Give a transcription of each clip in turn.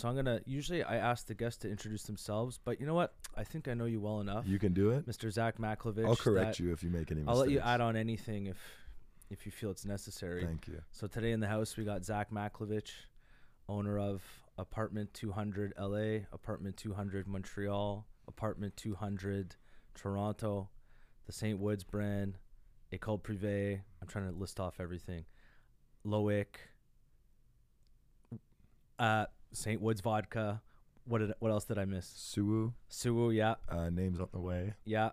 So I'm gonna. Usually, I ask the guests to introduce themselves, but you know what? I think I know you well enough, You can do it. Mr. Zach Macklovitch. I'll correct you if you make any mistakes. I'll let you add on anything if if you feel it's necessary. Thank you. So today in the house we got Zach Macklovitch, owner of Apartment 200 LA, Apartment 200 Montreal, Apartment 200 Toronto, the Saintwoods brand, École Privée. I'm trying to list off everything. Loic, uh, Saintwoods Vodka. What did what else did I miss? Suwu, Suwu, yeah, uh, names on the way. yeah.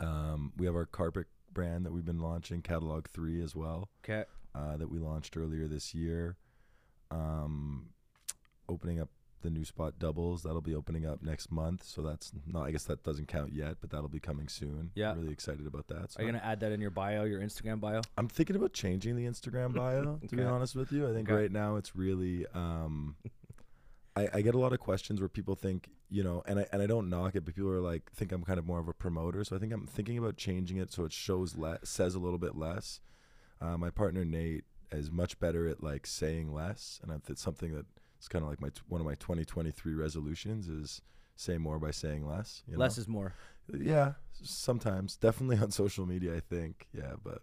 Um, we have our carpet brand that we've been launching, Catalog 3 as well, Okay, uh, that we launched earlier this year. Um, opening up the new spot doubles. That'll be opening up next month. So that's not, I guess that doesn't count yet, but that'll be coming soon. Yeah. Really excited about that. So are you gonna add that in your bio, your Instagram bio? I'm thinking about changing the Instagram bio, to be Okay. honest with you. I think Okay. right now it's really um I, I get a lot of questions where people think, you know, and I and I don't knock it, but people are like think I'm kind of more of a promoter. So I think I'm thinking about changing it so it shows less says a little bit less. Uh, my partner Nate is much better at like saying less, and I- it's something that it's kind of like my t- one of my 2023 resolutions is say more by saying less. You Less know? is more. Yeah, sometimes. Definitely on social media, I think. Yeah, but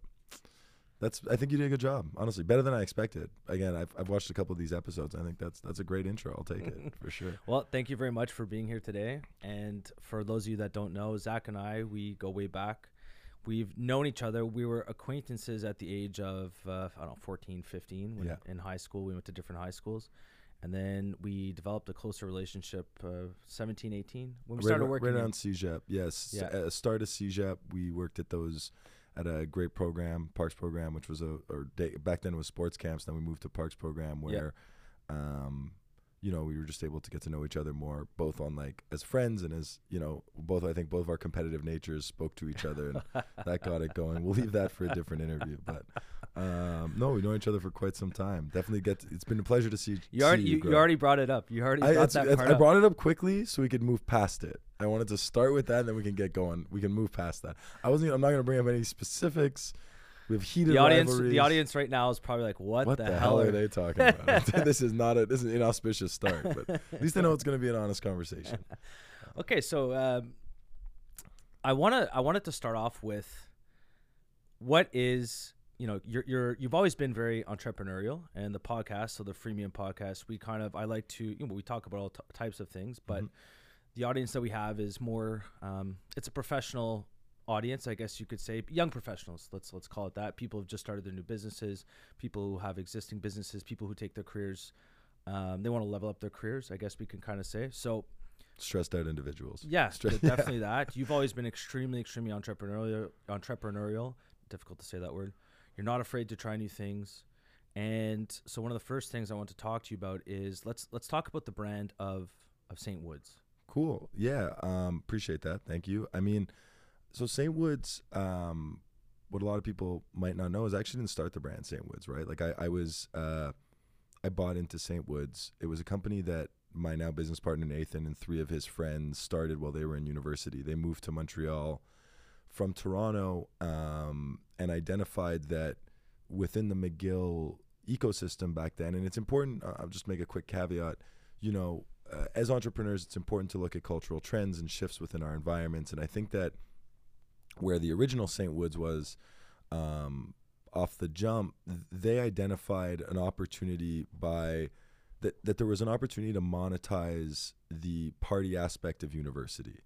that's I think you did a good job. Honestly, better than I expected. Again, I've I've watched a couple of these episodes. I think that's that's a great intro. I'll take it for sure. Well, thank you very much for being here today. And for those of you that don't know, Zach and I, we go way back. We've known each other. We were acquaintances at the age of, uh, I don't know, 14, 15. When Yeah. In high school, we went to different high schools. And then we developed a closer relationship uh, 17, 18. When we right, started working. right around CEGEP. Yes, Yeah. at the start of CEGEP, we worked at those at a great program, Parks program, which was a or day, back then it was sports camps. Then we moved to Parks program where, um, you know, we were just able to get to know each other more, both on like as friends and as you know, both I think both of our competitive natures spoke to each other, and that got it going. We'll leave that for a different interview, but um, no, we know each other for quite some time. Definitely get. it's been a pleasure to see you already, see you, you already brought it up. You already I, it's- that it's- part I brought it up quickly so we could move past it. I wanted to start with that, and then we can get going. We can move past that. I wasn't. I'm not going to bring up any specifics. We have heated the audience, rivalries. the audience right now is probably like, "What, What the, the, hell hell are they talking about? this is not a. This is an inauspicious start, but at least I know it's going to be an honest conversation. Okay, so um, I want to I wanted to start off with what is you know you're you're you've always been very entrepreneurial and the podcast so the freemium podcast we kind of I like to you know we talk about all t- types of things but Mhm. the audience that we have is more um, it's a professional audience I guess you could say young professionals let's let's call it that people who've just started their new businesses people who have existing businesses people who take their careers um, they want to level up their careers I guess we can kind of say so Stressed out individuals. yeah, de- definitely that. You've always been extremely, extremely entrepreneurial. Entrepreneurial, difficult to say that word. You're not afraid to try new things, and so one of the first things I want to talk to you about is let's let's talk about the brand of of Saintwoods. Cool. Yeah. Um, appreciate that. Thank you. I mean, so Saintwoods, um, what a lot of people might not know is I actually didn't start the brand Saintwoods, right? Like I, I was, uh, I bought into Saintwoods. It was a company that my now business partner Nathan and three of his friends started while they were in university. They moved to Montreal from Toronto um, and identified that within the McGill ecosystem back then, and it's important. Uh, I'll just make a quick caveat. You know, uh, as entrepreneurs, it's important to look at cultural trends and shifts within our environments, and I think that where the original Saintwoods was um, off the jump, they identified an opportunity by that that there was an opportunity to monetize the party aspect of university,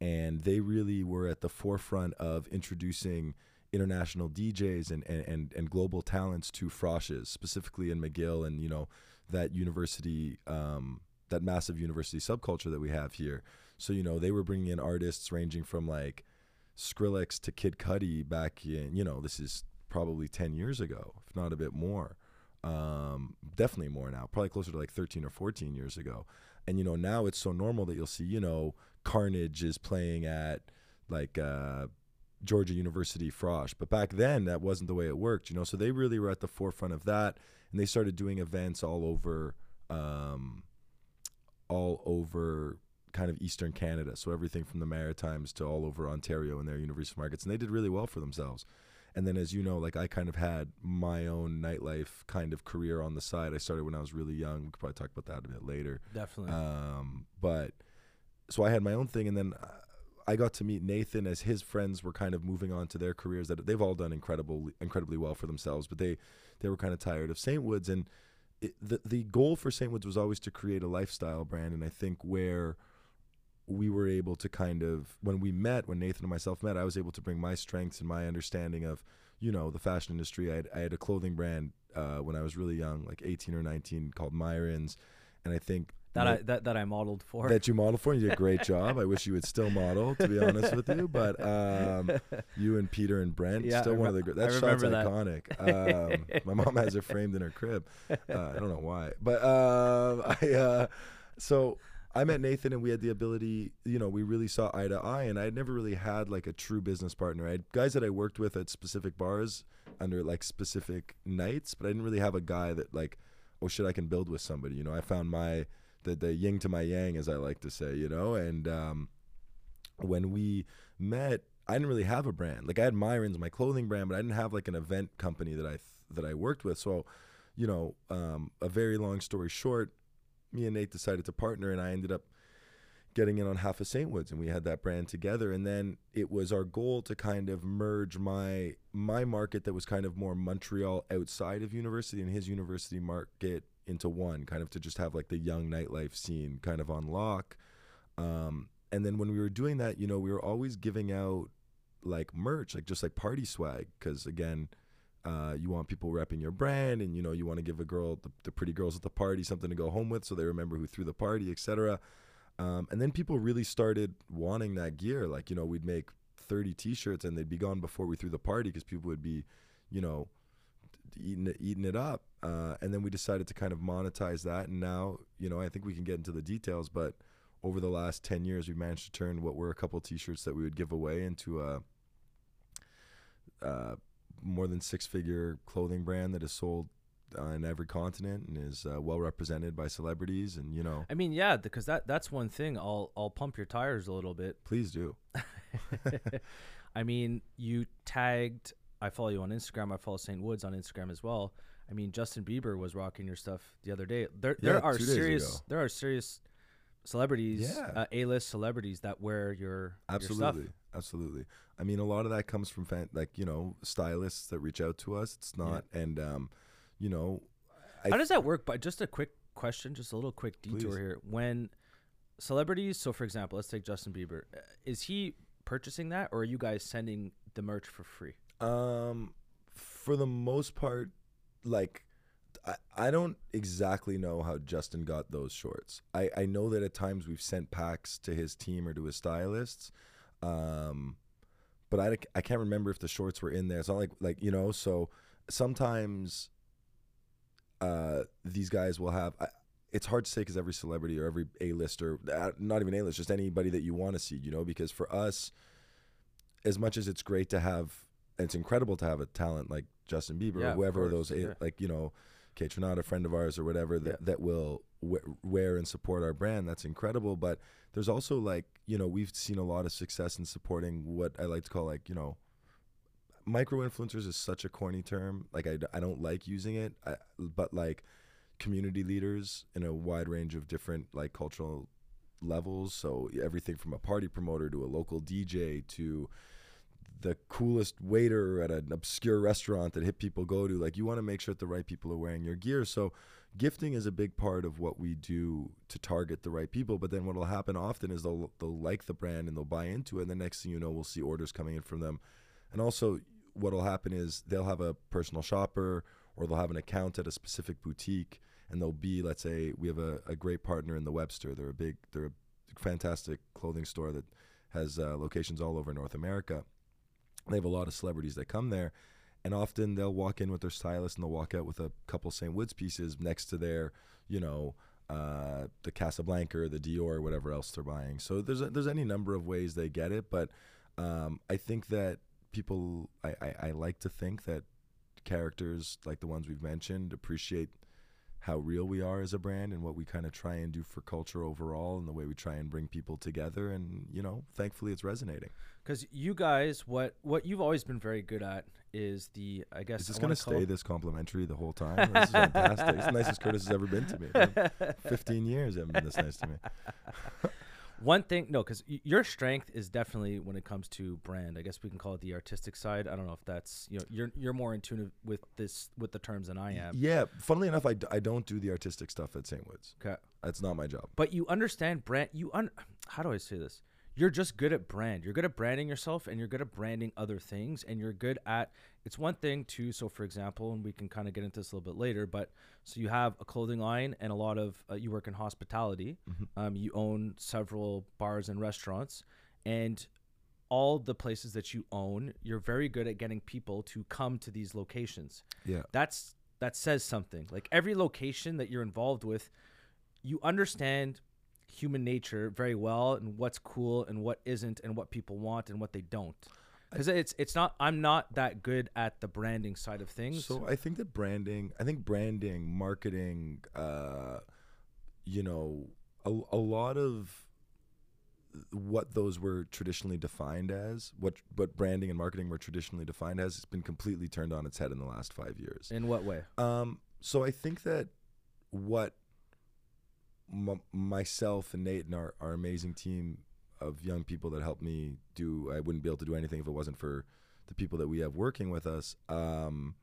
and they really were at the forefront of introducing international DJs and, and, and, and global talents to Frosches, specifically in McGill and you know that university um, that massive university subculture that we have here. So you know they were bringing in artists ranging from like Skrillex to Kid Cudi back in you know this is probably 10 years ago if not a bit more. Um, definitely more now probably closer to like 13 or 14 years ago. And you know now it's so normal that you'll see you know Carnage is playing at like uh, Georgia University Frosh. But back then that wasn't the way it worked you know? So they really were at the forefront of that and they started doing events all over um, all over kind of Eastern Canada. So everything from the Maritimes to all over Ontario and their university markets. And they did really well for themselves. and then as you know, like I kind of had my own nightlife kind of career on the side. I started when I was really young. We could probably talk about that a bit later. Definitely. Um, but so I had my own thing, and then uh, I got to meet Nathan as his friends were kind of moving on to their careers. That they've all done incredible, incredibly well for themselves, but they they were kind of tired of Saintwoods, and it, the the goal for Saintwoods was always to create a lifestyle brand, and I think where we were able to kind of when we met when nathan and myself met i was able to bring my strengths and my understanding of you know the fashion industry. I had, I had a clothing brand uh, when i was really young like 18 or 19 called myrons. And i think that my- I that, that I modeled for. that you modeled for? And you did a great job. I wish you would still model to be honest with you. But um, you and peter and brent Yeah, still I one of the great that shot's that. iconic. Um, my mom has it framed in her crib. Uh, i don't know why. But um, i uh, so I met Nathan and we had the ability, you know, we really saw eye to eye. And I had never really had like a true business partner. I had guys that I worked with at specific bars under like specific nights, but I didn't really have a guy that like, oh shit, I can build with somebody. You know, I found my the the yin to my yang, as I like to say. You know, and um, when we met, I didn't really have a brand. Like I had Myron's, my clothing brand, but I didn't have like an event company that I th- that I worked with. So, you know, um, a very long story short, me and Nate decided to partner, and I ended up getting in on half of Saintwoods, and we had that brand together. And then it was our goal to kind of merge my my market that was kind of more Montreal outside of university and his university market into one, kind of to just have like the young nightlife scene kind of on lock. Um, and then when we were doing that, you know, we were always giving out like merch, like just like party swag, because again, uh, you want people repping your brand, and you know, you want to give a girl, the, the pretty girls at the party, something to go home with, so they remember who threw the party, etc. Um, and then people really started wanting that gear. Like, you know, we'd make 30 T-shirts, and they'd be gone before we threw the party because people would be, you know, eating it, eating it up. Uh, and then we decided to kind of monetize that, and now, you know, I think we can get into the details, but over the last 10 years, we managed to turn what were a couple T-shirts that we would give away into a. Uh, more than six figure clothing brand that is sold uh, in every continent and is uh, well represented by celebrities and you know I mean, yeah, because that that's one thing. I'll I'll pump your tires a little bit. please do I mean, you tagged. I follow you on Instagram. I follow Saintwoods on Instagram as well. I mean, Justin Bieber was rocking your stuff the other day. There, there Yeah, are serious. ago. There are serious celebrities, Yeah. uh, A-list celebrities that wear your absolutely Your stuff. Absolutely i mean a lot of that comes from fan, like you know stylists that reach out to us it's not and um you know I How does that work? But just a quick question, just a little quick detour Please. here. When celebrities, so for example, let's take Justin Bieber. uh, Is he purchasing that, or are you guys sending the merch for free? Um, for the most part, like I, I don't exactly know how Justin got those shorts. I, I know that at times we've sent packs to his team or to his stylists. Um, but I, I can't remember if the shorts were in there. It's not like like you know. So sometimes, uh, these guys will have. I, it's hard to say because every celebrity or every A-lister, uh, not even A-list, just anybody that you want to see, you know, because for us, as much as it's great to have, it's incredible to have a talent like Justin Bieber Yeah, or whoever course, those, yeah. like, you know, Kaytranada, a friend of ours or whatever that, Yeah. that will wear and support our brand. That's incredible. But there's also like, you know, we've seen a lot of success in supporting what I like to call like, you know, micro influencers is such a corny term. Like I, I don't like using it, I, but like community leaders in a wide range of different like cultural levels. So everything from a party promoter to a local DJ to the coolest waiter at an obscure restaurant that hip people go to. Like you want to make sure that the right people are wearing your gear. So gifting is a big part of what we do to target the right people. But then what will happen often is they'll they'll like the brand and they'll buy into it. And the next thing you know, we'll see orders coming in from them. And also what will happen is they'll have a personal shopper or they'll have an account at a specific boutique and they'll be let's say we have a, a great partner in the Webster. They're a big they're a fantastic clothing store that has uh, locations all over North America. They have a lot of celebrities that come there, and often they'll walk in with their stylist and they'll walk out with a couple Saintwoods pieces next to their, you know, uh, the Casablanca or the Dior or whatever else they're buying. So there's a, there's any number of ways they get it, but um, I think that people I, I, I like to think that characters like the ones we've mentioned appreciate how real we are as a brand and what we kind of try and do for culture overall and the way we try and bring people together. And you know thankfully it's resonating. Because you guys, what what you've always been very good at is the I guess is this going wanna stay this complimentary the whole time? This is fantastic. It's the nicest curtis has ever been to me. 15 years haven't been this nice to me One thing, no, because your strength is definitely when it comes to brand. I guess we can call it the artistic side. I don't know if that's you know you're you're more in tune with this with the terms than I am. yeah funnily enough I, d- I don't do the artistic stuff at Saintwoods Okay, that's not my job but you understand brand. You un. How do I say this? You're just good at brand. You're good at branding yourself, and you're good at branding other things, and you're good at. It's one thing to so for example, and we can kind of get into this a little bit later, but so you have a clothing line and a lot of uh, you work in hospitality. Um, you own several bars and restaurants, and all the places that you own, you're very good at getting people to come to these locations. yeah That's that says something. Like every location that you're involved with, you understand human nature very well and what's cool and what isn't and what people want and what they don't. Because it's it's not I'm not that good at the branding side of things. So I think that branding, I think branding, marketing, uh, you know, a, a lot of what those were traditionally defined as, what what branding and marketing were traditionally defined as, has been completely turned on its head in the last five years. in what way? Um, so I think that what m- myself and Nate and our, our amazing team of young people that helped me do, I wouldn't be able to do anything if it wasn't for the people that we have working with us. Um,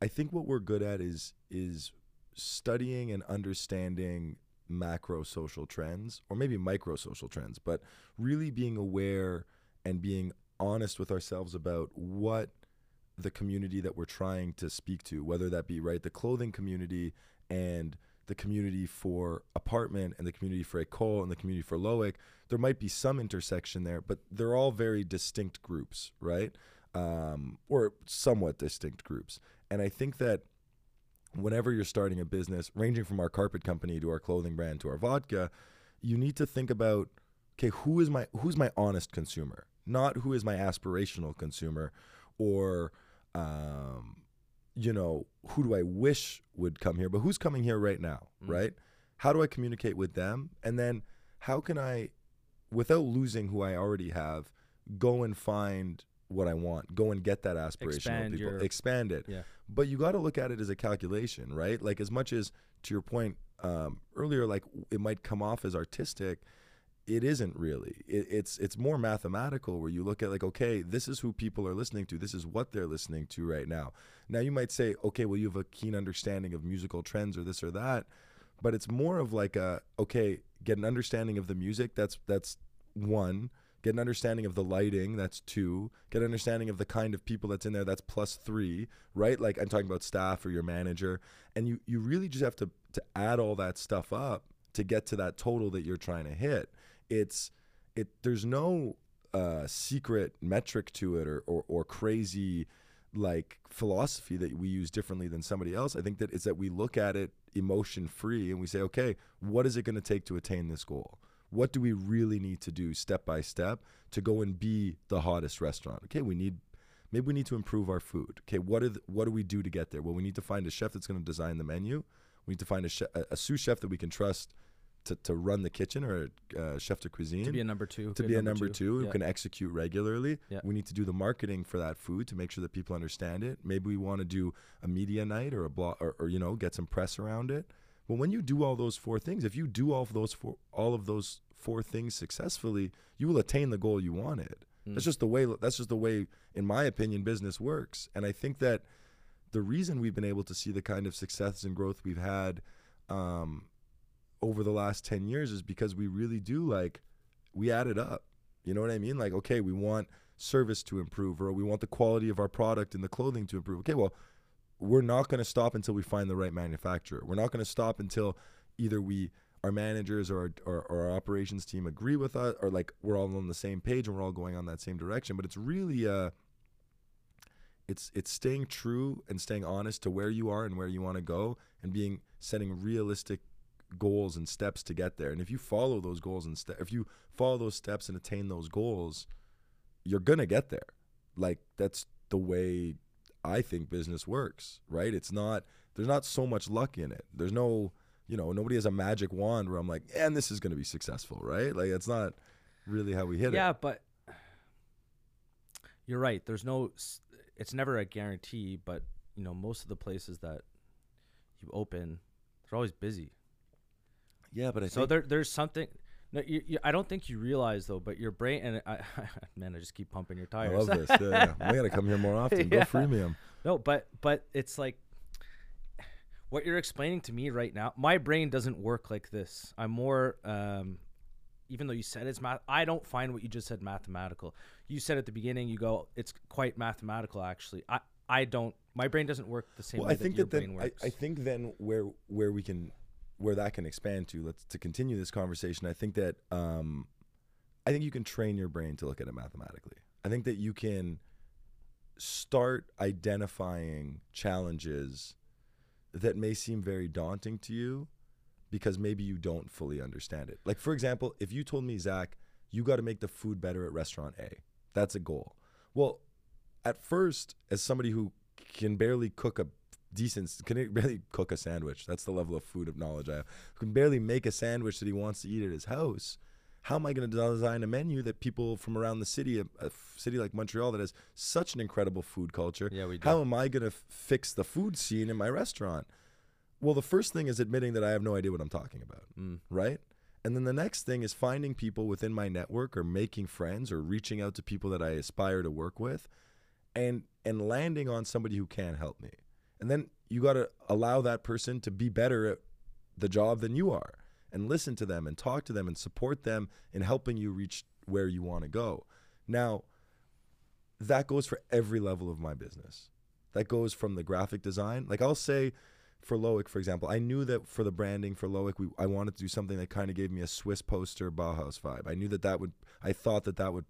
I think what we're good at is is studying and understanding macro social trends or maybe micro social trends, but really being aware and being honest with ourselves about what the community that we're trying to speak to, whether that be right the clothing community and the community for apartment and the community for Ecole and the community for Loic, there might be some intersection there, but they're all very distinct groups, right? Um, or somewhat distinct groups. And I think that whenever you're starting a business, ranging from our carpet company to our clothing brand to our vodka, you need to think about okay, who is my who's my honest consumer, not who is my aspirational consumer, or um, you know who do I wish would come here, but who's coming here right now, Mm. right? How do I communicate with them, and then how can I, without losing who I already have, go and find what I want, go and get that aspirational Expand people, your- expand it Yeah. but you got to look at it as a calculation, right? Like as much as to your point um, earlier, like it might come off as artistic, it isn't really. It, it's it's more mathematical where you look at like, okay, this is who people are listening to. This is what they're listening to right now. Now you might say, okay, well you have a keen understanding of musical trends or this or that, but it's more of like a okay, get an understanding of the music. That's that's one get an understanding of the lighting that's two get an understanding of the kind of people that's in there that's plus three right like i'm talking about staff or your manager and you you really just have to to add all that stuff up to get to that total that you're trying to hit it's it there's no uh secret metric to it or or, or crazy like philosophy that we use differently than somebody else. I think that it's that we look at it emotion free and we say okay what is it going to take to attain this goal? What do we really need to do step by step to go and be the hottest restaurant? Okay we need maybe we need to improve our food. Okay what are the, what do we do to get there? Well we need to find a chef that's going to design the menu. We need to find a, chef, a, a sous chef that we can trust to, to run the kitchen or uh, chef de cuisine To be a number two. to be a number two, who Yeah. can execute regularly. Yeah. We need to do the marketing for that food to make sure that people understand it. Maybe we want to do a media night or a blog or, or you know get some press around it. But when you do all those four things, if you do all of those four all of those four things successfully, you will attain the goal you wanted. Mm. That's just the way. That's just the way, in my opinion, business works. And I think that the reason we've been able to see the kind of success and growth we've had um, over the last 10 years is because we really do like we add it up. You know what i mean? Like okay we want service to improve or we want the quality of our product and the clothing to improve. Okay well we're not going to stop until we find the right manufacturer. We're not going to stop until either we our managers or our, or, or our operations team agree with us or like we're all on the same page and we're all going on that same direction. But it's really uh it's it's staying true and staying honest to where you are and where you want to go and being setting realistic goals and steps to get there and if you follow those goals and ste- if you follow those steps and attain those goals you're gonna get there like that's the way i think business works right it's not there's not so much luck in it. There's no, you know, nobody has a magic wand where I'm like, and this is to be successful, right? Like it's not really how we hit yeah, it. Yeah, but you're right. There's no. It's never a guarantee, but you know, most of the places that you open, they're always busy. Yeah, but I So think there, there's something. No, you, you, I don't think you realize though, but your brain and I, man, I just keep pumping your tires. I love this. Yeah, yeah. we got to come here more often. Go Yeah. freemium. No, but but it's like what you're explaining to me right now. My brain doesn't work like this. I'm more um even though you said it's math, I don't find what you just said mathematical. You said at the beginning, you go, it's quite mathematical. Actually, I I don't. My brain doesn't work the same Well, way I think that your that, then brain I. I think then where where we can where that can expand to let's to continue this conversation. I think that um, I think you can train your brain to look at it mathematically. I think that you can start identifying challenges that may seem very daunting to you because maybe you don't fully understand it. Like for example, if you told me Zach, you got to make the food better at restaurant A. That's a goal. Well, at first, as somebody who can barely cook a decent, can barely cook a sandwich. That's the level of food of knowledge I have. Can barely make a sandwich that he wants to eat at his house. How am I going to design a menu that people from around the city, a city like Montreal that has such an incredible food culture, yeah, we do. how am I going to f- fix the food scene in my restaurant? Well, the first thing is admitting that I have no idea what I'm talking about Mm. right? And then the next thing is finding people within my network or making friends or reaching out to people that I aspire to work with and and landing on somebody who can help me. And then you got to allow that person to be better at the job than you are and listen to them and talk to them and support them in helping you reach where you want to go. Now, that goes for every level of my business. That goes from the graphic design. Like I'll say for Loic, for example, I knew that for the branding for Loic, we, I wanted to do something that kind of gave me a Swiss poster Bauhaus vibe. I knew that that would, I thought that that would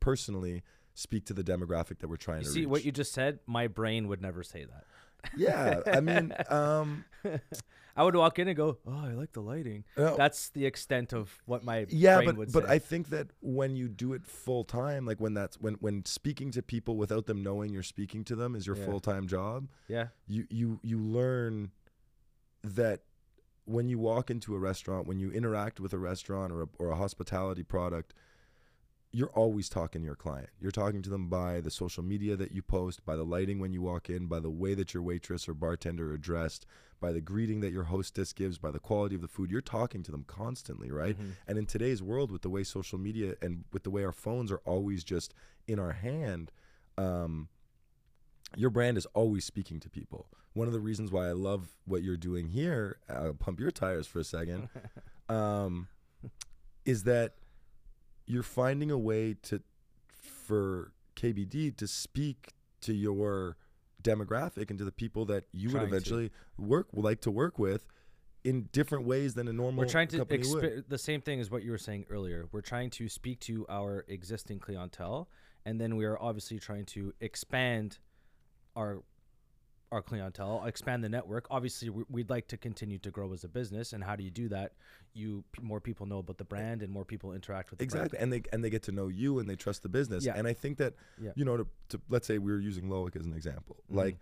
personally speak to the demographic that we're trying You to see reach. what you just said? My brain would never say that. Yeah, I mean, um, I would walk in and go, "Oh, I like the lighting." no, That's the extent of what my yeah, brain but would but say. I think that when you do it full time, like when that's when when speaking to people without them knowing you're speaking to them is your Yeah. full time job. yeah, you you you learn that when you walk into a restaurant, when you interact with a restaurant or a, or a hospitality product, you're always talking to your client. You're talking to them by the social media that you post, by the lighting when you walk in, by the way that your waitress or bartender are dressed, by the greeting that your hostess gives, by the quality of the food. You're talking to them constantly, right? Mhm. And in today's world, with the way social media and with the way our phones are always just in our hand, um, your brand is always speaking to people. One of the reasons why I love what you're doing here, I'll pump your tires for a second, um, is that you're finding a way to, for KBD to speak to your demographic and to the people that you would Trying to. eventually work like to work with in different ways than a normal We're trying to exp- the same thing as what you were saying earlier. We're trying to speak to our existing clientele, and then we are obviously trying to expand our our clientele, expand the network. Obviously, we- we'd like to continue to grow as a business. And how do you do that? You more people know about the brand, and more people interact with the exactly and they and they get to know you and they trust the business Yeah. and i think that Yeah. you know to, to let's say we were using loic as an example Mhm. like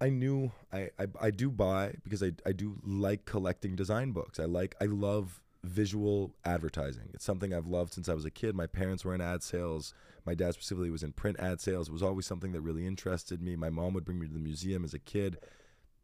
i knew I, I i do buy because i i do like collecting design books i like i love visual advertising it's something i've loved since i was a kid my parents were in ad sales my dad specifically was in print ad sales it was always something that really interested me my mom would bring me to the museum as a kid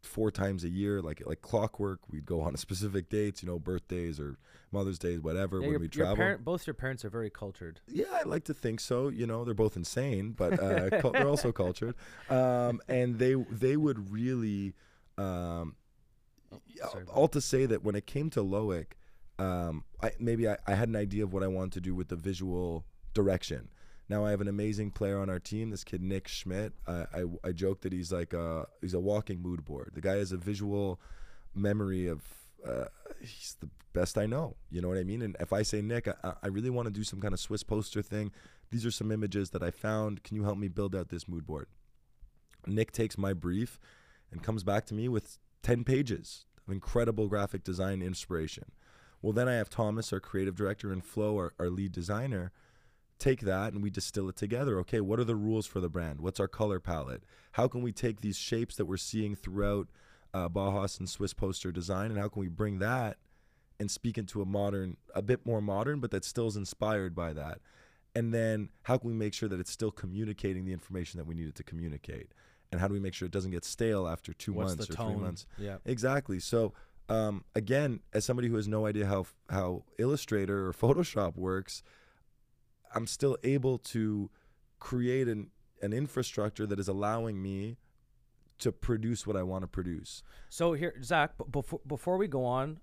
four times a year, like like clockwork. We'd go on specific dates, you know, birthdays or Mother's Days, whatever. Yeah, when we your travel, parent, both your parents are very cultured. yeah, I like to think so. You know, they're both insane, but uh, cul- they're also cultured. Um, and they they would really, um, sorry. all to say that when it came to Loic, um, I, maybe I, I had an idea of what I wanted to do with the visual direction. Now I have an amazing player on our team. This kid Nick Schmidt. I I, I joke that he's like a he's a walking mood board. The guy has a visual memory of. Uh, he's the best I know. You know what I mean? And if I say Nick, I, I really want to do some kind of Swiss poster thing. These are some images that I found. Can you help me build out this mood board? Nick takes my brief and comes back to me with 10 pages of incredible graphic design inspiration. Well, then I have Thomas, our creative director, and Flo, our, our lead designer, take that and we distill it together. Okay, what are the rules for the brand? What's our color palette? How can we take these shapes that we're seeing throughout uh, Bauhaus and Swiss poster design, and how can we bring that and speak into a modern, a bit more modern, but that still is inspired by that? And then how can we make sure that it's still communicating the information that we need it to communicate? And how do we make sure it doesn't get stale after two What's months or tone? three months? Yeah. Exactly. So um, again, as somebody who has no idea how how Illustrator or Photoshop works, I'm still able to create an an infrastructure that is allowing me to produce what I want to produce. So here, Zach, before before we go on,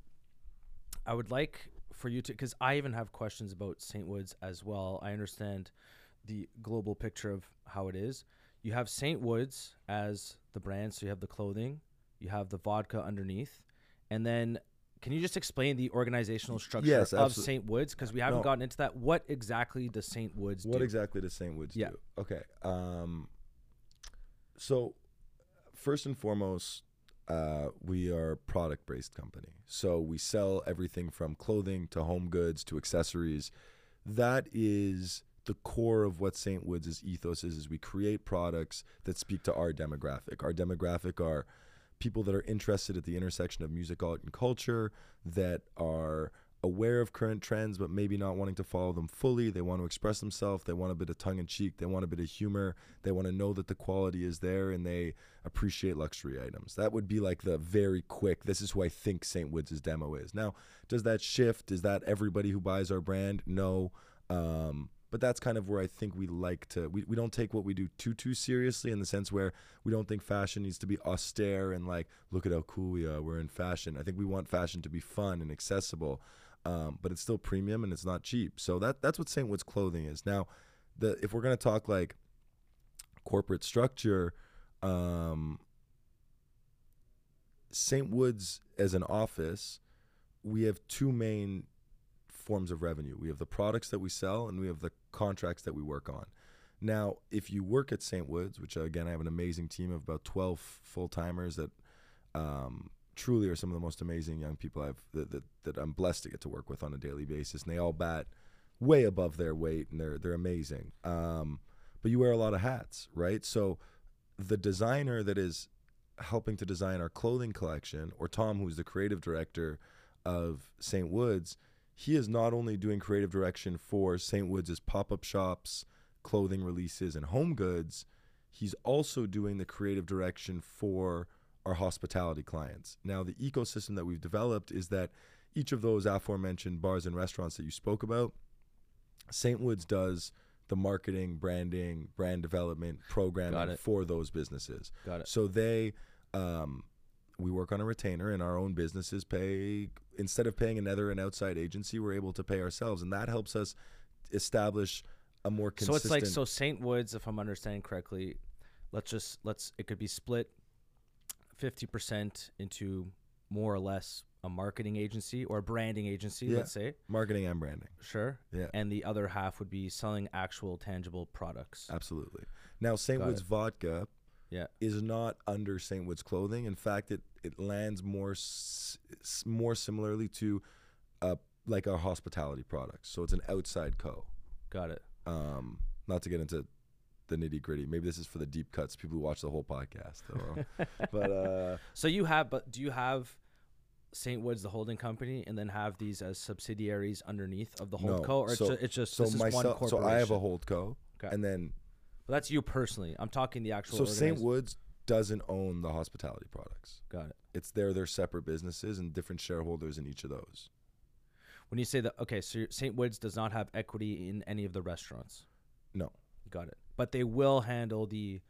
I would like for you to, because I even have questions about Saintwoods as well. I understand the global picture of how it is. You have Saintwoods as the brand, so you have the clothing, you have the vodka underneath, and then can you just explain the organizational structure Yes, of Saintwoods? Because we haven't No. gotten into that. What exactly does Saintwoods What do? exactly does Saintwoods Yeah. do? Okay. Um, so first and foremost, uh, we are a product based company. So we sell everything from clothing to home goods to accessories. That is the core of what Saintwoods' ethos is, is we create products that speak to our demographic. Our demographic are people that are interested at the intersection of music, art, and culture, that are aware of current trends but maybe not wanting to follow them fully. They want to express themselves. They want a bit of tongue in cheek. They want a bit of humor. They want to know that the quality is there and they appreciate luxury items. That would be like the very quick, this is who I think Saintwoods' demo is. Now, does that shift? Is that everybody who buys our brand? No. Um, but that's kind of where I think we like to we, we don't take what we do too too seriously in the sense where we don't think fashion needs to be austere and like look at how cool we are we're in fashion I think we want fashion to be fun and accessible um, but it's still premium and it's not cheap so that that's what Saintwoods clothing is now the if we're gonna talk like corporate structure um, Saintwoods as an office we have two main forms of revenue. We have the products that we sell and we have the contracts that we work on. Now, if you work at Saintwoods, which again, I have an amazing team of about 12 full timers that um, truly are some of the most amazing young people I've that, that, that I'm blessed to get to work with on a daily basis. And they all bat way above their weight and they're, they're amazing. Um, but you wear a lot of hats, right? So the designer that is helping to design our clothing collection, or Tom, who's the creative director of Saintwoods, he is not only doing creative direction for Saintwoods' pop up shops, clothing releases, and home goods, he's also doing the creative direction for our hospitality clients. Now, the ecosystem that we've developed is that each of those aforementioned bars and restaurants that you spoke about, Saintwoods does the marketing, branding, brand development, programming for those businesses. Got it. So they, um, we work on a retainer, and our own businesses pay instead of paying another an outside agency, we're able to pay ourselves, and that helps us establish a more consistent So it's like so Saintwoods, if I'm understanding correctly, let's just let's it could be split fifty percent into more or less a marketing agency or a branding agency, Yeah. let's say. marketing and branding. Sure. Yeah. And the other half would be selling actual tangible products. Absolutely. Now, St. Got Woods it. vodka Yeah. is not under Saintwoods clothing. In fact, it it lands more more similarly to uh, like our hospitality products. So it's an outside co. Got it. Um, not to get into the nitty gritty. Maybe this is for the deep cuts, people who watch the whole podcast. I don't know. but uh, So you have but do you have Saintwoods the holding company and then have these as subsidiaries underneath of the No. holdco or So- it's, ju- it's just so this is one myself, corporation. so I have a hold co, Okay. and then But that's you personally. I'm talking the actual so St. organiz- Woods doesn't own the hospitality products. Got it. It's they're their separate businesses and different shareholders in each of those. When you say that okay, so Saintwoods does not have equity in any of the restaurants. No, Got it. But they will handle the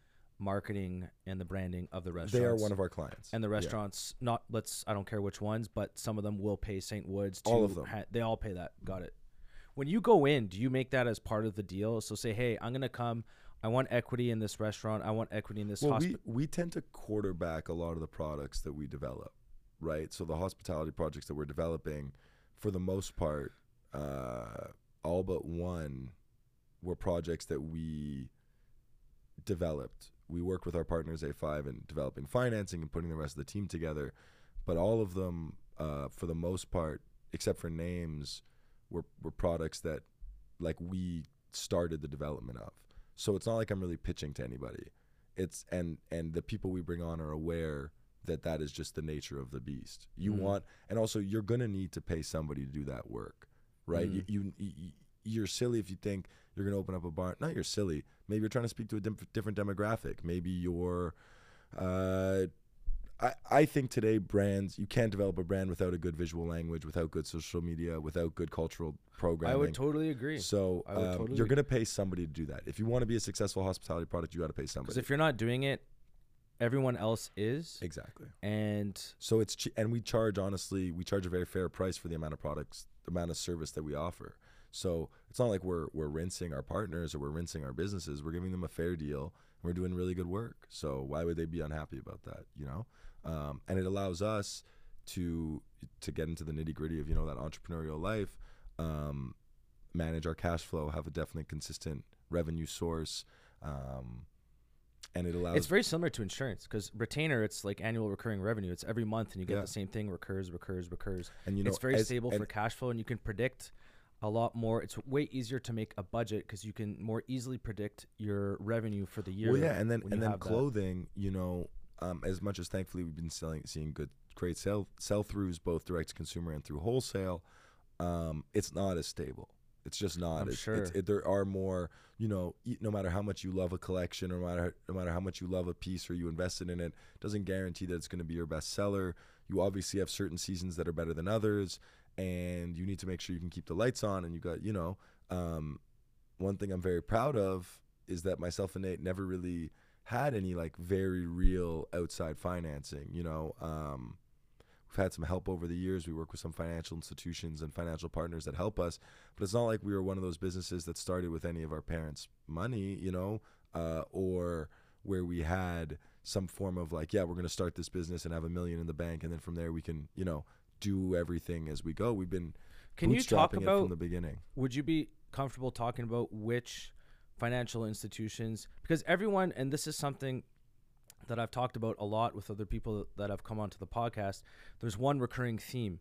marketing and the branding of the restaurants. they are one of our clients, and the Yeah. restaurants not let's I don't care which ones, but some of them will pay Saintwoods to All of them. ha- they all pay that. Got it. When you go in, do you make that as part of the deal? So say, "Hey, I'm going to come I want equity in this restaurant. I want equity in this Well, hospital." we, we tend to quarterback a lot of the products that we develop, right? So the hospitality projects that we're developing, for the most part, uh, all but one were projects that we developed. We worked with our partners A5 in developing financing and putting the rest of the team together, but all of them, uh, for the most part, except for names, were, were products that like we started the development of. So it's not like I'm really pitching to anybody. It's and and the people we bring on are aware that that is just the nature of the beast. You Mhm. want and also you're going to need to pay somebody to do that work, right? Mhm. You, you you you're silly if you think you're going to open up a bar. Not you're silly. Maybe you're trying to speak to a different demographic. Maybe you're uh I, I think today brands you can't develop a brand without a good visual language, without good social media, without good cultural programming. I would totally agree. So um, totally you're going to pay somebody to do that. If you want to be a successful hospitality product, you got to pay somebody. Because if you're not doing it, everyone else is, exactly. and So it's che- and we charge honestly, we charge a very fair price for the amount of products, the amount of service that we offer. So it's not like we're we're rinsing our partners or we're rinsing our businesses. We're giving them a fair deal. We're doing really good work. So why would they be unhappy about that? You know, um, and it allows us to to get into the nitty gritty of you know that entrepreneurial life, um, manage our cash flow, have a definitely consistent revenue source, um, and it allows it's very similar to insurance. Because retainer, it's like annual recurring revenue. It's every month, and you get Yeah. the same thing, recurs, recurs, recurs. and you know it's very as- stable for cash flow, and you can predict a lot more. It's way easier to make a budget because you can more easily predict your revenue for the year. Well, yeah, and then and then have that. clothing. You know, um, as much as thankfully we've been selling, seeing good, great sell sell throughs both direct to consumer and through wholesale. Um, it's not as stable. It's just not. It's, sure. It's, it, there are more. You know, no matter how much you love a collection, or no matter no matter how much you love a piece or you invested in it, doesn't guarantee that it's going to be your best seller. You obviously have certain seasons that are better than others, and you need to make sure you can keep the lights on. And you got, you know, um, one thing I'm very proud of is that myself and Nate never really had any like very real outside financing. You know, um, we've had some help over the years. We work with some financial institutions and financial partners that help us, but it's not like we were one of those businesses that started with any of our parents' money. You know, uh, or where we had some form of like, yeah, we're going to start this business and have a million in the bank, and then from there we can, you know, do everything as we go. We've been Can you talk about? from the beginning. would you be comfortable talking about which financial institutions? Because everyone, and this is something that I've talked about a lot with other people that have come onto the podcast. There's one recurring theme.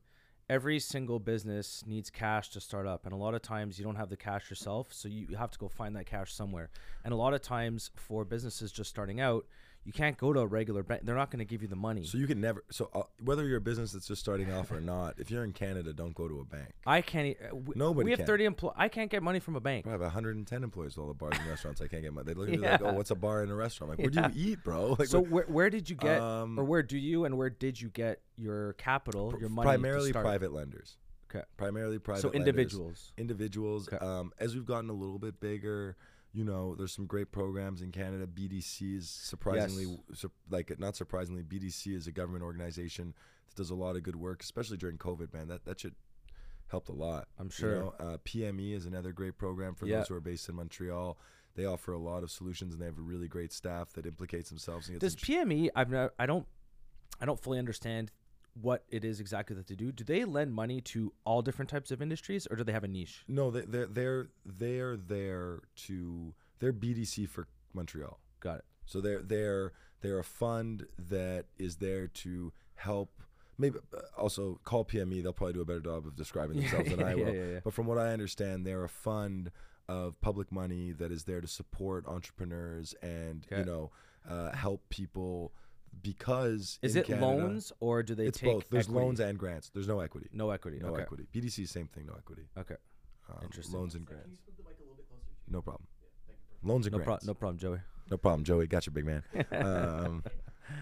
Every single business needs cash to start up, and a lot of times you don't have the cash yourself, so you have to go find that cash somewhere. And a lot of times for businesses just starting out, you can't go to a regular bank; they're not going to give you the money. So you can never. So uh, whether you're a business that's just starting off or not, if you're in Canada, don't go to a bank. I can't. uh, We, Nobody We have can. 30 employees. I can't get money from a bank. I have 110 employees at all the bars and restaurants. I can't get money. They look at me like, "Oh, what's a bar and a restaurant?" I'm like, where Yeah. do you eat, bro? Like, so where, where did you get, Um, or where do you and where did you get your capital, your money? primarily to start? private lenders. Okay. Primarily private. So lenders. individuals. individuals. Okay. Um, as we've gotten a little bit bigger, you know, there's some great programs in Canada. BDC is surprisingly, sur- like not surprisingly, BDC is a government organization that does a lot of good work, especially during COVID. Man, that that should helped a lot. I'm You sure. know, uh, PME is another great program for Yeah. those who are based in Montreal. They offer a lot of solutions, and they have a really great staff that implicates themselves. And Does PME? I've never, I don't, I don't fully understand what it is exactly that they do. Do they lend money to all different types of industries, or do they have a niche? no, they, they're they're they're there to they're BDC for Montreal. Got it. So they're they're they're a fund that is there to help. Maybe uh, also call PME. They'll probably do a better job of describing themselves than I yeah, will. yeah, yeah. But from what I understand, they're a fund of public money that is there to support entrepreneurs and you know uh, help people because Is in it Canada- loans or do they It's take both. There's equity? loans and grants. There's no equity. no equity. No okay. equity. BDC same thing. No equity. Okay. Um, Interesting. Loans and grants. No problem. Loans and No, pro- grants. no problem, Joey. No problem, Joey. Got you, big man. um,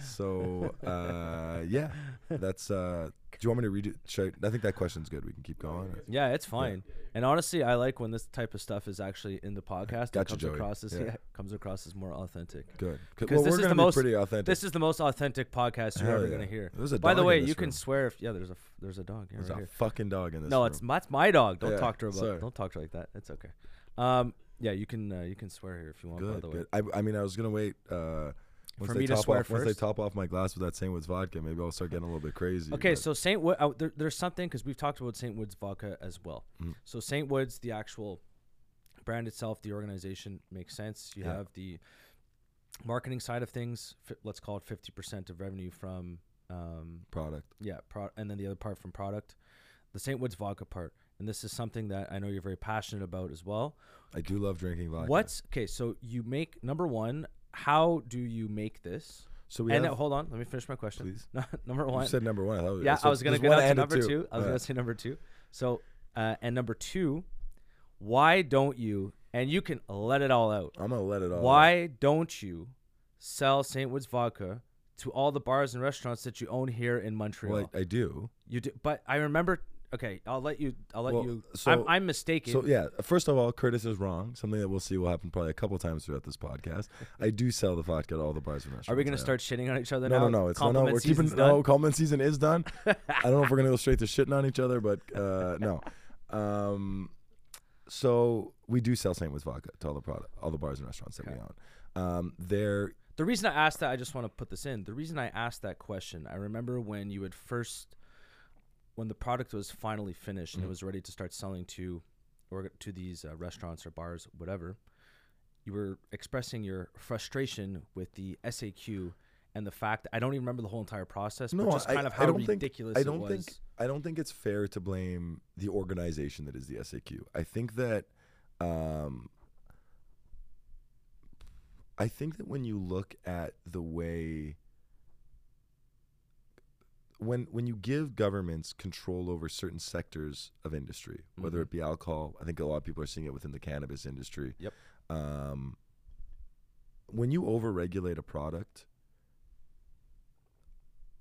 so uh, yeah, that's. Uh, do you want me to redo? Should I, I think that question's good. We can keep going. Yeah, it's fine. And honestly, I like when this type of stuff is actually in the podcast. Gotcha, comes Joey. across as Yeah. yeah, comes across as more authentic. Good. Because well, this is the most- pretty authentic. This is the most authentic podcast you're Hell ever yeah. gonna hear. There's a By the way, you can swear if yeah, there's a there's a dog. Yeah, There's right a here. fucking dog in this. No, room. it's that's my dog. Don't Yeah, talk to her about. sorry. Don't talk to her like that. It's okay. Um, yeah, you can uh, you can swear here if you want. Good, by the way, Good. I, I mean, I was gonna wait. Uh, once For me to top swear off, once they top off my glass with that Saintwoods vodka, maybe I'll start getting a little bit crazy. Okay, but- so Saint Wood, uh, there, there's something because we've talked about Saintwoods vodka as well. Mhm. So Saintwoods, the actual brand itself, the organization makes sense. You Yeah. have the marketing side of things. Fi- let's call it 50% of revenue from, um, product. yeah, pro- and then the other part from product. The Saintwoods vodka part. and this is something that I know you're very passionate about as well. I do love drinking vodka. What's okay? So you make number one. How do you make this? so we and have? uh, hold on, let me finish my question. please. number one. You said number one. I thought, yeah, so I was gonna get to number two. I was Yeah. gonna say number two. So, uh, and number two, why don't you? And you can let it all out. I'm gonna let it all. out. Why don't you sell Saintwoods vodka to all the bars and restaurants that you own here in Montreal? Well, I, I do. you do, but I remember. Okay, I'll let you. I'll let Well, you. so- I'm, I'm mistaken. So yeah, first of all, Curtis is wrong. Something that we'll see will happen probably a couple times throughout this podcast. I do sell the vodka at all the bars and restaurants. Are we gonna I start shitting on each other No, now? no, no. It's no, no. Compliment We're keeping season's done? no. Compliment season is done. I don't know if we're gonna go straight to shitting on each other, but uh, no. Um, so we do sell St. Louis vodka to all the product, all the bars and restaurants that we Okay. own. Um, they're The reason I asked that, I just want to put this in. The reason I asked that question, I remember when you had first, when the product was finally finished and it Mhm. was ready to start selling to, or to these uh, restaurants or bars, whatever. You were expressing your frustration with the SAQ and the fact I don't even remember the whole entire process, No, but just I- kind of I don't think- I don't was. think I don't think it's fair to blame the organization that is the SAQ. I think that um, I think that when you look at the way when when you give governments control over certain sectors of industry, whether Mhm. it be alcohol, I think a lot of people are seeing it within the cannabis industry. Yep. Um, when you overregulate a product,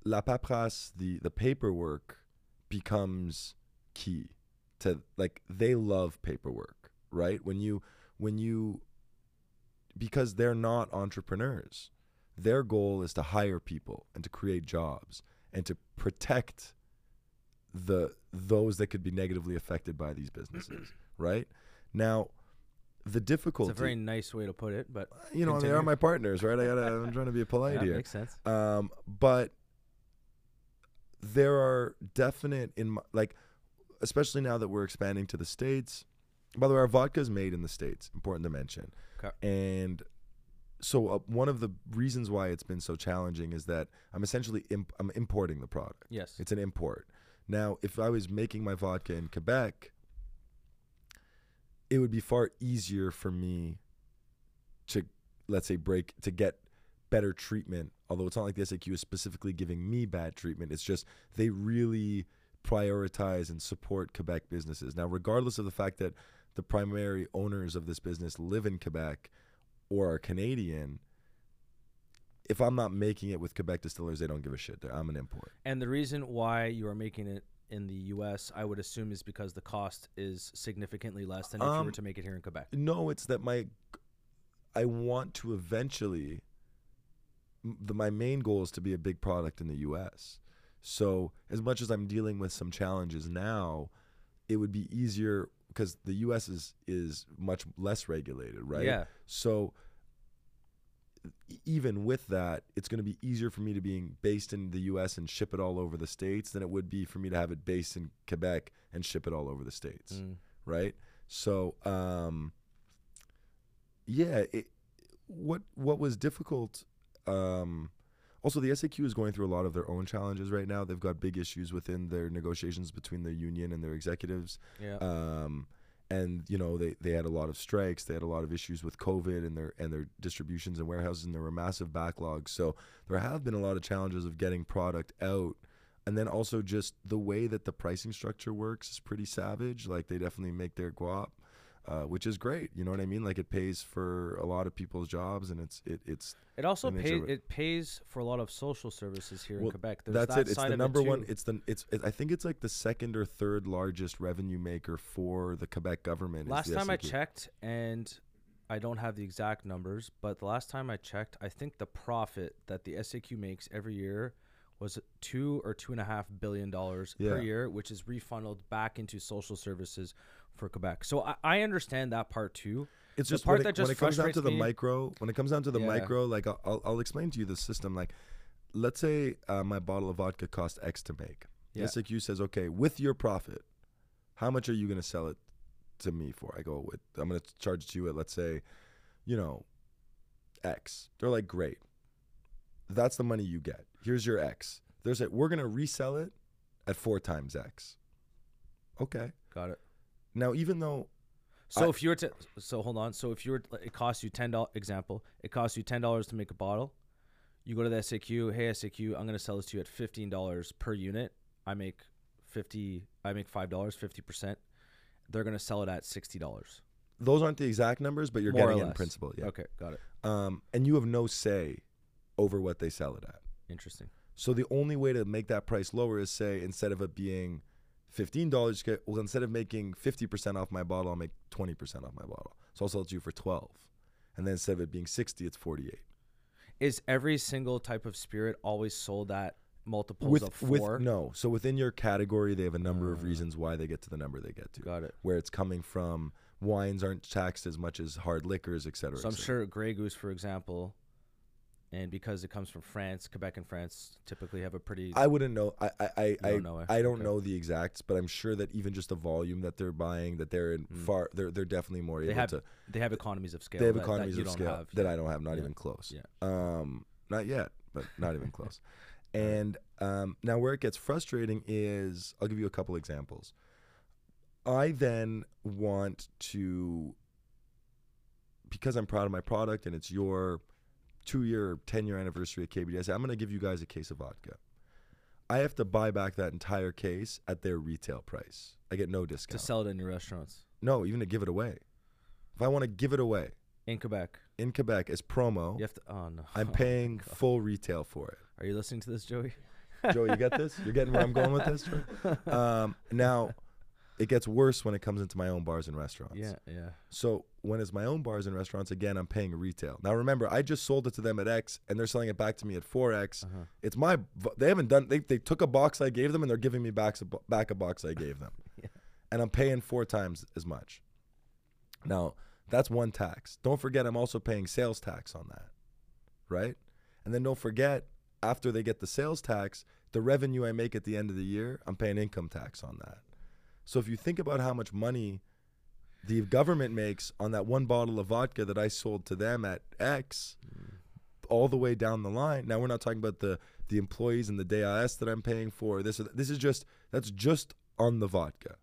la paperasse, the the paperwork becomes key to like they love paperwork, right? When you when you because they're not entrepreneurs. Their goal is to hire people and to create jobs and to protect the those that could be negatively affected by these businesses, right? Now, the difficulty It's a very nice way to put it, but you know, they are my partners, right? I gotta I'm trying to be polite yeah, here. makes sense. Um, but there are definite in my, like, especially now that we're expanding to the states. By the way, our vodka is made in the states. Important to mention. Okay. And so uh, one of the reasons why it's been so challenging is that I'm essentially imp- I'm importing the product. Yes. It's an import. Now, if I was making my vodka in Quebec, it would be far easier for me to, let's say, break to get better treatment. Although it's not like the SAQ is specifically giving me bad treatment. It's just they really prioritize and support Quebec businesses. Now, regardless of the fact that the primary owners of this business live in Quebec or are Canadian, if I'm not making it with Quebec distillers, they don't give a shit. I'm an import. And the reason why you are making it in the U.S., I would assume, is because the cost is significantly less than if you were Um, to make it here in Quebec. No, it's that my I want to eventually the my main goal is to be a big product in the US. So, as much as I'm dealing with some challenges now, it would be easier because the US is is much less regulated, right? Yeah. So even with that, it's going to be easier for me to being based in the US and ship it all over the states than it would be for me to have it based in Quebec and ship it all over the states Mm. right? So, um, yeah, it, what what was difficult. Um, also, the SAQ is going through a lot of their own challenges right now. They've got big issues within their negotiations between the union and their executives. Yeah. Um, and you know they, they had a lot of strikes. They had a lot of issues with COVID and their and their distributions and warehouses, and there were massive backlogs. So there have been a lot of challenges of getting product out, and then also just the way that the pricing structure works is pretty savage. Like they definitely make their guap, uh, which is great. You know what I mean? Like it pays for a lot of people's jobs, and it's it, it's it also pays. it. Pays for a lot of social services here in Quebec. There's that's that it. It's the number it one. It's the it's. It, I think it's like the second or third largest revenue maker for the Quebec government. Last time I checked, and I don't have the exact numbers, but the last time I checked, I think the profit that the SAQ makes every year was two or two and a half billion dollars per year, which is refunded back into social services for Quebec. So I, I understand that part too. It's The just part when, that just when it comes down to the me- micro. When it comes down to the Yeah. micro, like I'll, I'll explain to you the system. Like, let's say uh, my bottle of vodka cost X to make. Yeah. SAQ says, okay, with your profit, how much are you going to sell it to me for? I go, with, I'm going to charge it to you at let's say, you know, X. They're like, great. That's the money you get. Here's your X. There's it. We're going to resell it at four times X. Okay. Got it. Now, even though So I- if you were to, so hold on. So if you were, it costs you ten dollars. Example, it costs you ten dollars to make a bottle. You go to the SAQ. Hey SAQ, I'm gonna sell this to you at fifteen dollars per unit. I make fifty. I make five dollars, fifty percent. They're gonna sell it at sixty dollars. those aren't the exact numbers, but you're More getting it in principle. Yeah. Okay, got it. Um, and you have no say over what they sell it at. Interesting. So the only way to make that price lower is say instead of it being fifteen dollars, well instead of making fifty percent off my bottle, I'll make twenty percent off my bottle. So I'll sell it to you for twelve, and then instead of it being sixty, it's forty-eight. Is every single type of spirit always sold at multiples With of four? with no, so within your category, they have a number of Uh. reasons why they get to the number they get to. Got it. Where it's coming from, wines aren't taxed as much as hard liquors, et cetera. So I'm cetera. sure Grey Goose, for example, and because it comes from France, Quebec and France typically have a pretty. I wouldn't know. I I I, I, don't know? I don't Okay. know the exacts, but I'm sure that even just the volume that they're buying, that they're in Mm. far, they're they're definitely more they able have to. they have economies of scale. They have that- that economies you of don't scale have. that yeah. I don't have, not Yeah. even close. Yeah. Um, not yet, but not even close. And um, now where it gets frustrating is, I'll give you a couple examples. I then want to, because I'm proud of my product and it's your two year, 10 year anniversary at KBD, I say, I'm going to give you guys a case of vodka. I have to buy back that entire case at their retail price. I get no discount. to sell it in your restaurants no, even to give it away. If I want to give it away in Quebec. in Quebec as promo, You have to. Oh no. I'm Oh, paying God. full retail for it. Are you listening to this, Joey? Joey, you get this? You're getting where I'm going with this? Um, now, it gets worse when it comes into my own bars and restaurants. Yeah, yeah. So when it's my own bars and restaurants, again, I'm paying retail. Now remember, I just sold it to them at X, and they're selling it back to me at 4X. Uh-huh. It's my. They haven't done. They, they took a box I gave them, and they're giving me back a, back a box I gave them, Yeah. and I'm paying four times as much. Now that's one tax. Don't forget, I'm also paying sales tax on that, right? And then don't forget, after they get the sales tax, the revenue I make at the end of the year, I'm paying income tax on that. So if you think about how much money the government makes on that one bottle of vodka that I sold to them at X, mm. all the way down the line. Now we're not talking about the the employees and the DAS that I'm paying for. This this is just that's just on the vodka,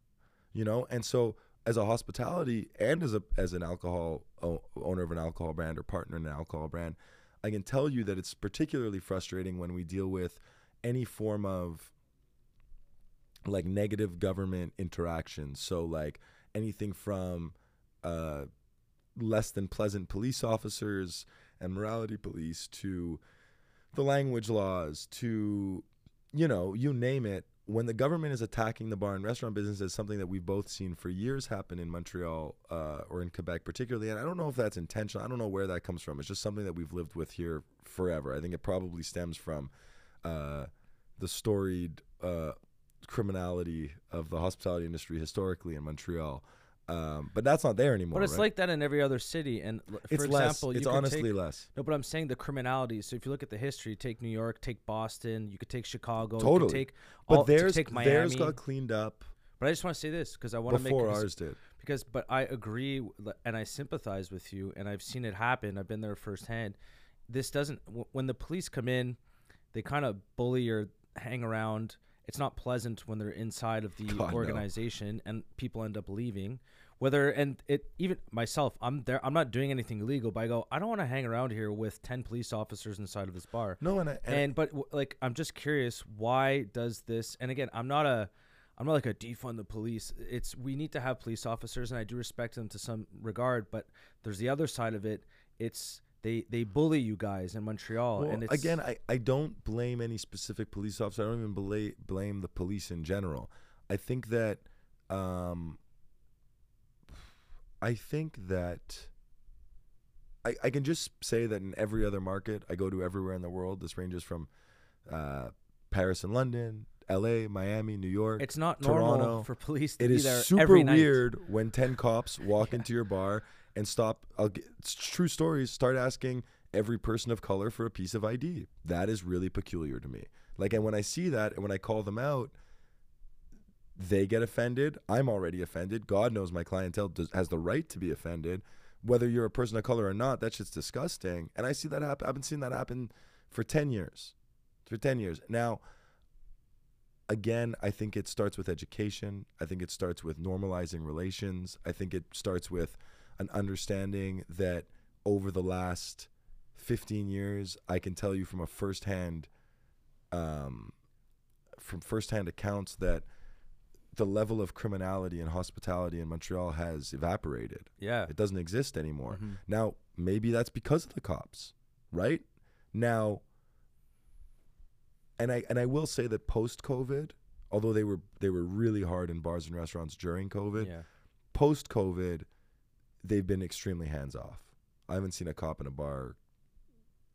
you know. And so as a hospitality and as a as an alcohol owner of an alcohol brand or partner in an alcohol brand, I can tell you that it's particularly frustrating when we deal with any form of like negative government interaction. So like anything from uh, less than pleasant police officers and morality police to the language laws to you know you name it. When the government is attacking the bar and restaurant business is something that we've both seen for years happen in Montreal uh, or in Quebec particularly and I don't know if that's intentional I don't know where that comes from. It's just something that we've lived with here forever. I think it probably stems from uh, the storied uh, criminality of the hospitality industry historically in Montreal um, but that's not there anymore But it's right? like that in every other city. And for it's example, less you it's honestly take, less no, but I'm saying the criminality. So if you look at the history, take New York, take Boston, you could take Chicago, you Totally. take but all, could theirs take Miami. theirs got cleaned up but I just want to say this because I want to make before ours did because but I agree and I sympathize with you and I've seen it happen. I've been there firsthand. This doesn't w- when the police come in, they kind of bully or hang around. It's not pleasant when they're inside of the God, no. organization and people end up leaving. Whether and it even myself, I'm there. I'm not doing anything illegal, but I go. I don't want to hang around here with ten police officers inside of this bar. no and, I, and, And but like I'm just curious why does this and again I'm not a I'm not like a defund the police. It's we need to have police officers and I do respect them to some regard, but there's the other side of it. It's they they bully you guys in Montreal well, and it's again I, I don't blame any specific police officer. I don't even blame, blame the police in general. I think that um, i think that I, I can just say that in every other market i go to everywhere in the world. This ranges from uh, paris and london la miami new york it's not normal Toronto. for police to It be there super weird when 10 cops walk into your bar and stop. I'll get, true stories. Start asking every person of color for a piece of ID. That is really peculiar to me. Like, and when I see that and when I call them out, they get offended. I'm already offended. God knows my clientele does, has the right to be offended. Whether you're a person of color or not, that shit's disgusting. And I see that happen. I've been seeing that happen for 10 years. For 10 years. Now, again, I think it starts with education. I think it starts with normalizing relations. I think it starts with an understanding that over the last 15 years, I can tell you from a firsthand, um, from firsthand accounts that the level of criminality and hospitality in Montreal has evaporated. Yeah. It doesn't exist anymore. Mhm. Now, maybe that's because of the cops, right? Now, and I and I will say that post COVID, although they were they were really hard in bars and restaurants during COVID, Yeah. post COVID, they've been extremely hands off. I haven't seen a cop in a bar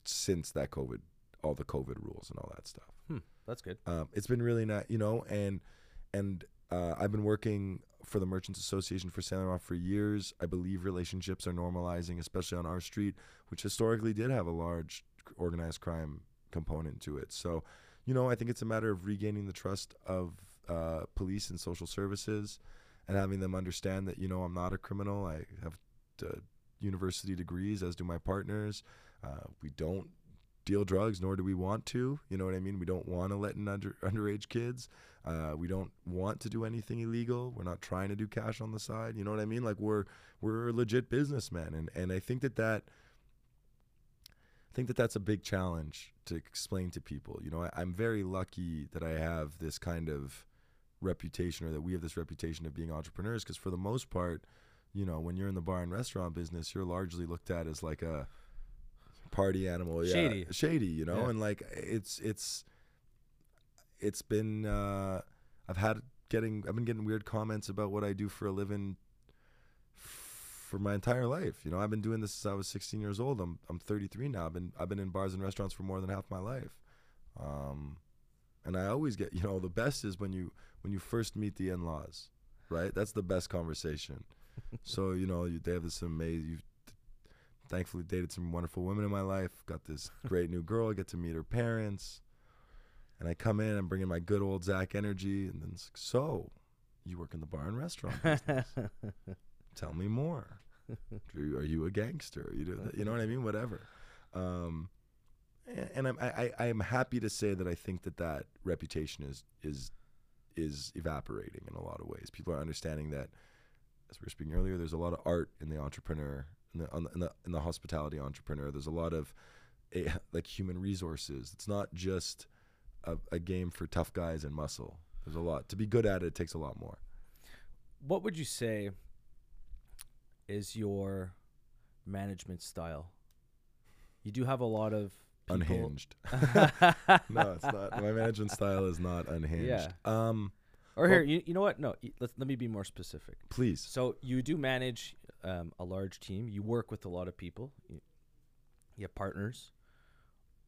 since that COVID, all the COVID rules and all that stuff. Hmm. That's good. Um, it's been really not, you know, and and uh, I've been working for the Merchants Association for Saint Laurent for years. I believe relationships are normalizing, especially on our street, which historically did have a large organized crime component to it. So, you know, I think it's a matter of regaining the trust of uh, police and social services, and having them understand that you know I'm not a criminal. I have uh, university degrees, as do my partners. Uh, we don't deal drugs, nor do we want to. You know what I mean? We don't want to let in under underage kids. Uh, we don't want to do anything illegal. We're not trying to do cash on the side. You know what I mean? Like we're we're legit businessmen, and and I think that that I think that that's a big challenge to explain to people. You know, I, I'm very lucky that I have this kind of reputation, or that we have this reputation of being entrepreneurs, because for the most part, you know, when you're in the bar and restaurant business, you're largely looked at as like a party animal, yeah, Shady. shady, you know, Yeah. and like it's it's it's been uh, I've had getting I've been getting weird comments about what I do for a living for my entire life. You know, I've been doing this since I was 16 years old. I'm I'm 33 now. I've been I've been in bars and restaurants for more than half my life. Um, and I always get, you know, the best is when you when you first meet the in-laws, right? That's the best conversation. so you know, you, they have this amazing. You've thankfully dated some wonderful women in my life. Got this great new girl. I get to meet her parents. And I come in, I'm bringing my good old Zach energy, and then it's like, so, you work in the bar and restaurant business. Tell me more. Are you, are you a gangster? You, do, you know what I mean? Whatever. Um, and I'm, I, I, am happy to say that I think that that reputation is is is evaporating in a lot of ways. People are understanding that, as we were speaking earlier, there's a lot of art in the entrepreneur, in the, in the, in the hospitality entrepreneur. There's a lot of eh, like human resources. It's not just a, a game for tough guys and muscle. There's a lot to be good at. It, it takes a lot more. what would you say is your management style? You do have a lot of. Unhinged. no, it's not. My management style is not unhinged. Yeah. Um, Or Well- here, you, you know what? No, let let me be more specific. please. So you do manage um, a large team. You work with a lot of people. You, you have partners.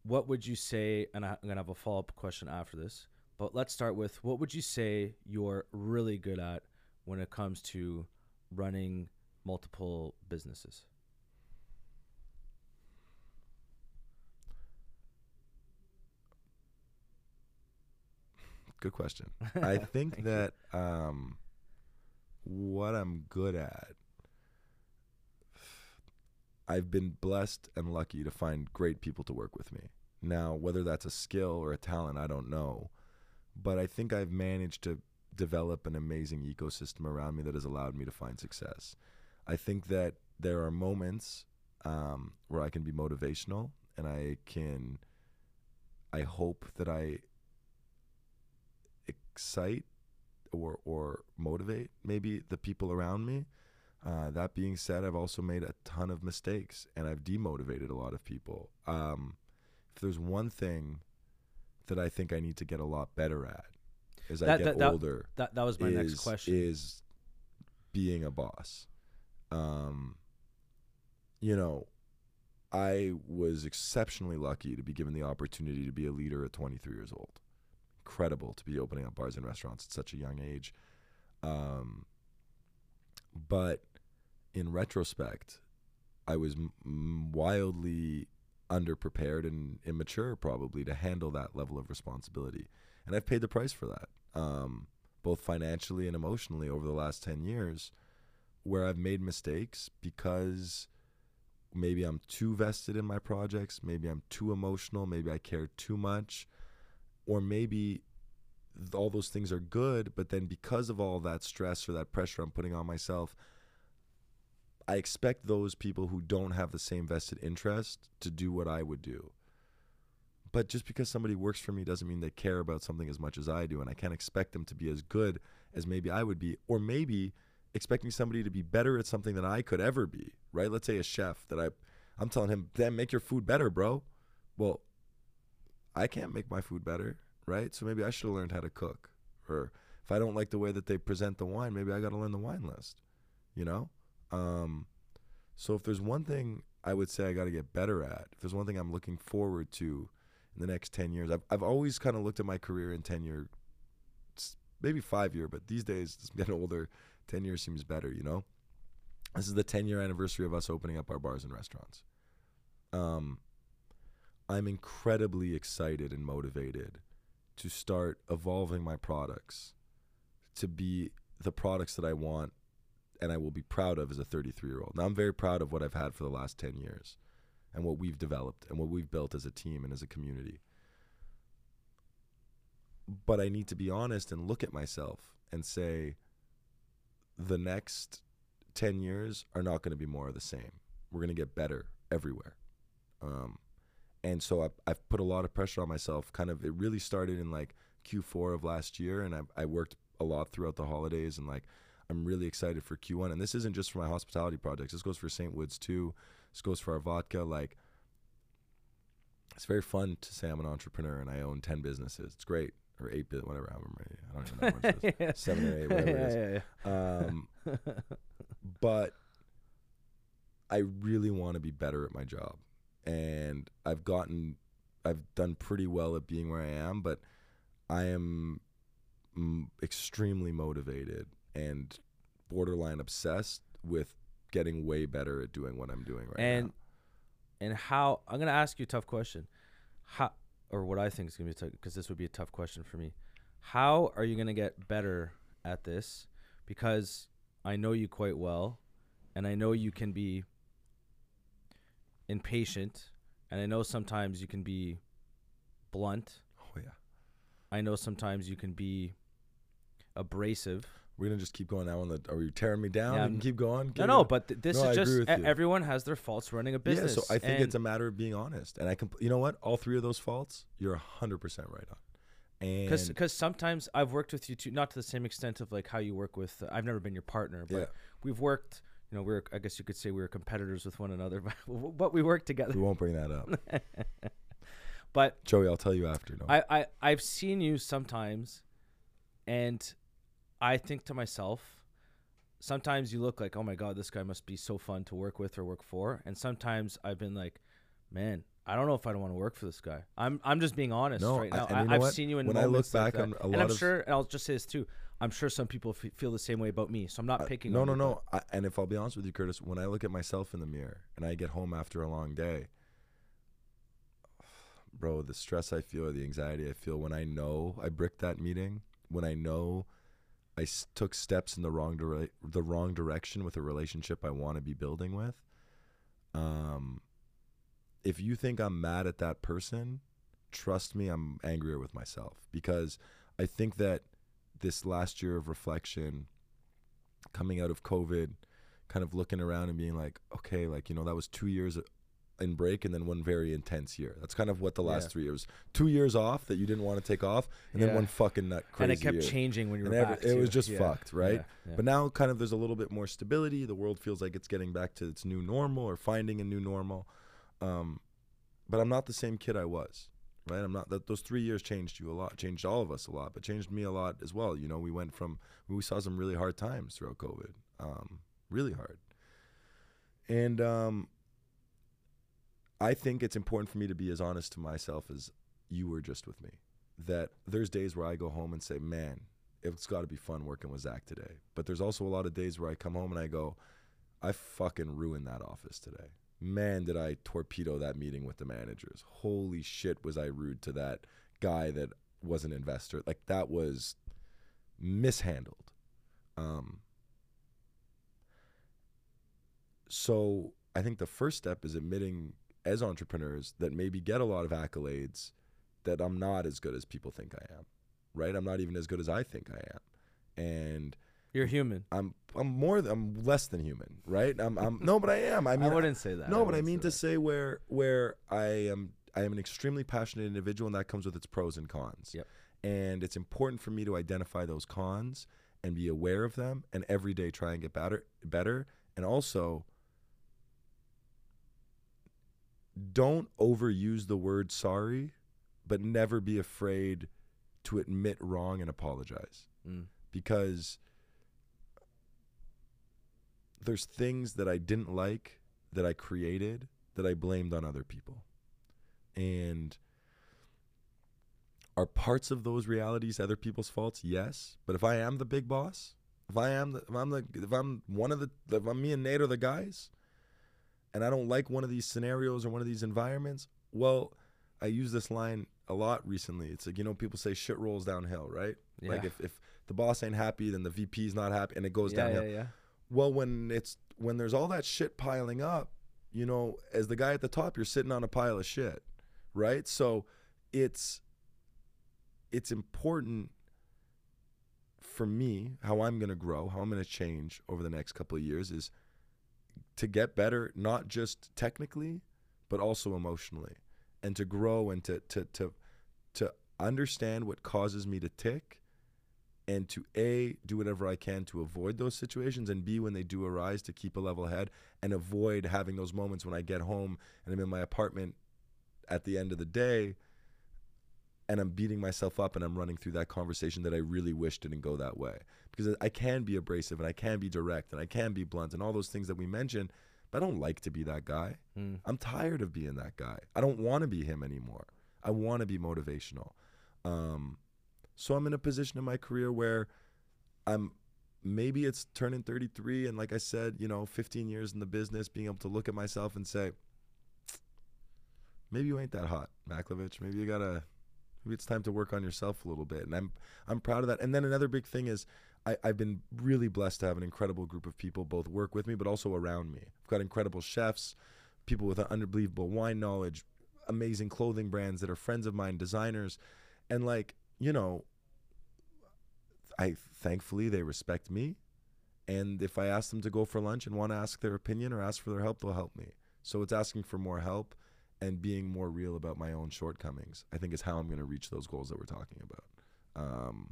What would you say? And I, I'm gonna have a follow up question after this. But let's start with what would you say you're really good at when it comes to running multiple businesses? Good question. I think that um, what I'm good at, I've been blessed and lucky to find great people to work with me. Now, whether that's a skill or a talent, I don't know. But I think I've managed to develop an amazing ecosystem around me that has allowed me to find success. I think that there are moments um, where I can be motivational and I can, I hope that I excite or or motivate maybe the people around me. Uh, that being said, I've also made a ton of mistakes and I've demotivated a lot of people. Um, if there's one thing that I think I need to get a lot better at as I get that- that- older, That that was my is, next question. is being a boss. Um, you know, I was exceptionally lucky to be given the opportunity to be a leader at 23 years old. Incredible to be opening up bars and restaurants at such a young age. Um, but in retrospect, I was m- wildly underprepared and immature, probably, to handle that level of responsibility. And I've paid the price for that, um, both financially and emotionally, over the last 10 years, where I've made mistakes because maybe I'm too vested in my projects, maybe I'm too emotional, maybe I care too much, or maybe all those things are good, but then because of all that stress or that pressure I'm putting on myself, I expect those people who don't have the same vested interest to do what I would do. But just because somebody works for me doesn't mean they care about something as much as I do, and I can't expect them to be as good as maybe I would be, or maybe expecting somebody to be better at something than I could ever be. Right? Let's say a chef that I, I'm telling him, "Damn, make your food better, bro." Well, I can't make my food better, right? So maybe I should have learned how to cook. Or if I don't like the way that they present the wine, maybe I got to learn the wine list. You know? Um, so if there's one thing I would say I got to get better at, if there's one thing I'm looking forward to in the next 10 years, I've, I've always kind of looked at my career in 10 year, maybe five year, but these days, as I'm getting older, 10 years seems better, you know? This is the 10 year anniversary of us opening up our bars and restaurants. Um, I'm incredibly excited and motivated to start evolving my products to be the products that I want and I will be proud of as a 33 year old. Now, I'm very proud of what I've had for the last 10 years and what we've developed and what we've built as a team and as a community. But I need to be honest and look at myself and say, the next 10 years are not going to be more of the same. We're going to get better everywhere. Um, and so I, I've put a lot of pressure on myself. Kind of, it really started in like Q4 of last year, and I, I worked a lot throughout the holidays, and like I'm really excited for Q1. And this isn't just for my hospitality projects. This goes for Saintwoods too. This goes for our vodka. Like, it's very fun to say I'm an entrepreneur and I own ten businesses. It's great, or eight, bit, whatever. I don't even know what it is. yeah. Seven or eight, whatever yeah, it is. Yeah, um, but I really want to be better at my job and I've gotten I've done pretty well at being where I am, but I am m- extremely motivated and borderline obsessed with getting way better at doing what I'm doing right and, now. And how I'm gonna ask you a tough question, how or what I think is gonna be tough because this would be a tough question for me. How are you gonna get better at this? Because I know you quite well, and I know you can be impatient, and I know sometimes you can be blunt. Oh yeah. I know sometimes you can be abrasive. We're gonna just keep going now on the. Are you tearing me down? Yeah, we can keep going. no, no, but th- this no, is just everyone has their faults running a business. Yeah, so I think it's a matter of being honest, and I can. You know what? All three of those faults, you're hundred percent right on. And because sometimes I've worked with you too, not to the same extent of like how you work with. Uh, I've never been your partner, but yeah. we've worked you know, we're I guess you could say we were competitors with one another, but but we worked together. We won't bring that up. but Joey, I'll tell you after. No. I, I I've seen you sometimes, and I think to myself, sometimes you look like, oh my god, this guy must be so fun to work with or work for, and sometimes I've been like, man, I don't know if I don't want to work for this guy. I'm I'm just being honest no, right now. I, have seen you in when I look back like on a lot and I'm of sure, and I'll just say this too. I'm sure some people f- feel the same way about me. So I'm not picking. no, no, no. I, and if I'll be honest with you, Curtis, when I look at myself in the mirror and I get home after a long day, bro, the stress I feel, the anxiety I feel when I know I bricked that meeting, when I know I s- took steps in the wrong dire- the wrong direction with a relationship I want to be building with. Um, if you think I'm mad at that person, trust me, I'm angrier with myself because I think that this last year of reflection, coming out of COVID, kind of looking around and being like, okay, like, you know, that was two years in break and then one very intense year. That's kind of what the last yeah. three years. Two years off that you didn't want to take off, and yeah. then one fucking nut crazy. And it kept year. changing when you were back. It was just yeah. fucked, right? But now, kind of, there's a little bit more stability. The world feels like it's getting back to its new normal or finding a new normal. Um, but I'm not the same kid I was right? I'm not that those three years changed you a lot, changed all of us a lot, but changed me a lot as well. You know, we went from we saw some really hard times throughout COVID, um, really hard, and um, I think it's important for me to be as honest to myself as you were just with me. That there's days where I go home and say, man, it's got to be fun working with Zach today. But there's also a lot of days where I come home and I go, I fucking ruined that office today man, did I torpedo that meeting with the managers. Holy shit, was I rude to that guy that was an investor. Like that was mishandled. Um, so I think the first step is admitting as entrepreneurs that maybe get a lot of accolades that I'm not as good as people think I am. right? I'm not even as good as I think I am, and You're human. I'm I'm more th- I'm less than human, right? I'm I'm no, but I am. I mean, I, wouldn't say that. no, but I mean to that. say where where I am I am an extremely passionate individual, and that comes with its pros and cons. Yep. And it's important for me to identify those cons and be aware of them, and every day try and get better, better, and also don't overuse the word sorry, but never be afraid to admit wrong and apologize Mm. because there's things that I didn't like that I created that I blamed on other people. And are parts of those realities other people's faults? Yes. But if I am the big boss, if I am the, if I'm the if I'm one of the if I'm me and Nate are the guys and I don't like one of these scenarios or one of these environments, well, I use this line a lot recently. It's like, you know, people say shit rolls downhill, right? Like if, if the boss ain't happy, then the VP's not happy and it goes yeah, downhill. yeah, yeah. Well, when it's when there's all that shit piling up, you know, as the guy at the top, you're sitting on a pile of shit, right? So it's it's important for me how I'm going to grow, how I'm going to change over the next couple of years is to get better not just technically, but also emotionally and to grow and to to to to understand what causes me to tick and to a do whatever I can to avoid those situations, and b when they do arise to keep a level head and avoid having those moments when I get home and I'm in my apartment at the end of the day, and I'm beating myself up and I'm running through that conversation that I really wish didn't go that way because I can be abrasive and I can be direct and I can be blunt and all those things that we mentioned, but I don't like to be that guy. Mm. I'm tired of being that guy. I don't want to be him anymore. I want to be motivational. Um, so I'm in a position in my career where I'm maybe it's turning 33 and like I said, you know, 15 years in the business, being able to look at myself and say, maybe you ain't that hot, Macklovitch. Maybe you gotta, maybe it's time to work on yourself a little bit. And I'm I'm proud of that. And then another big thing is I, I've been really blessed to have an incredible group of people both work with me but also around me. I've got incredible chefs, people with unbelievable wine knowledge, amazing clothing brands that are friends of mine, designers, and like you know, I thankfully they respect me, and if I ask them to go for lunch and want to ask their opinion or ask for their help, they'll help me. So it's asking for more help and being more real about my own shortcomings. I think is how I'm going to reach those goals that we're talking about. Um,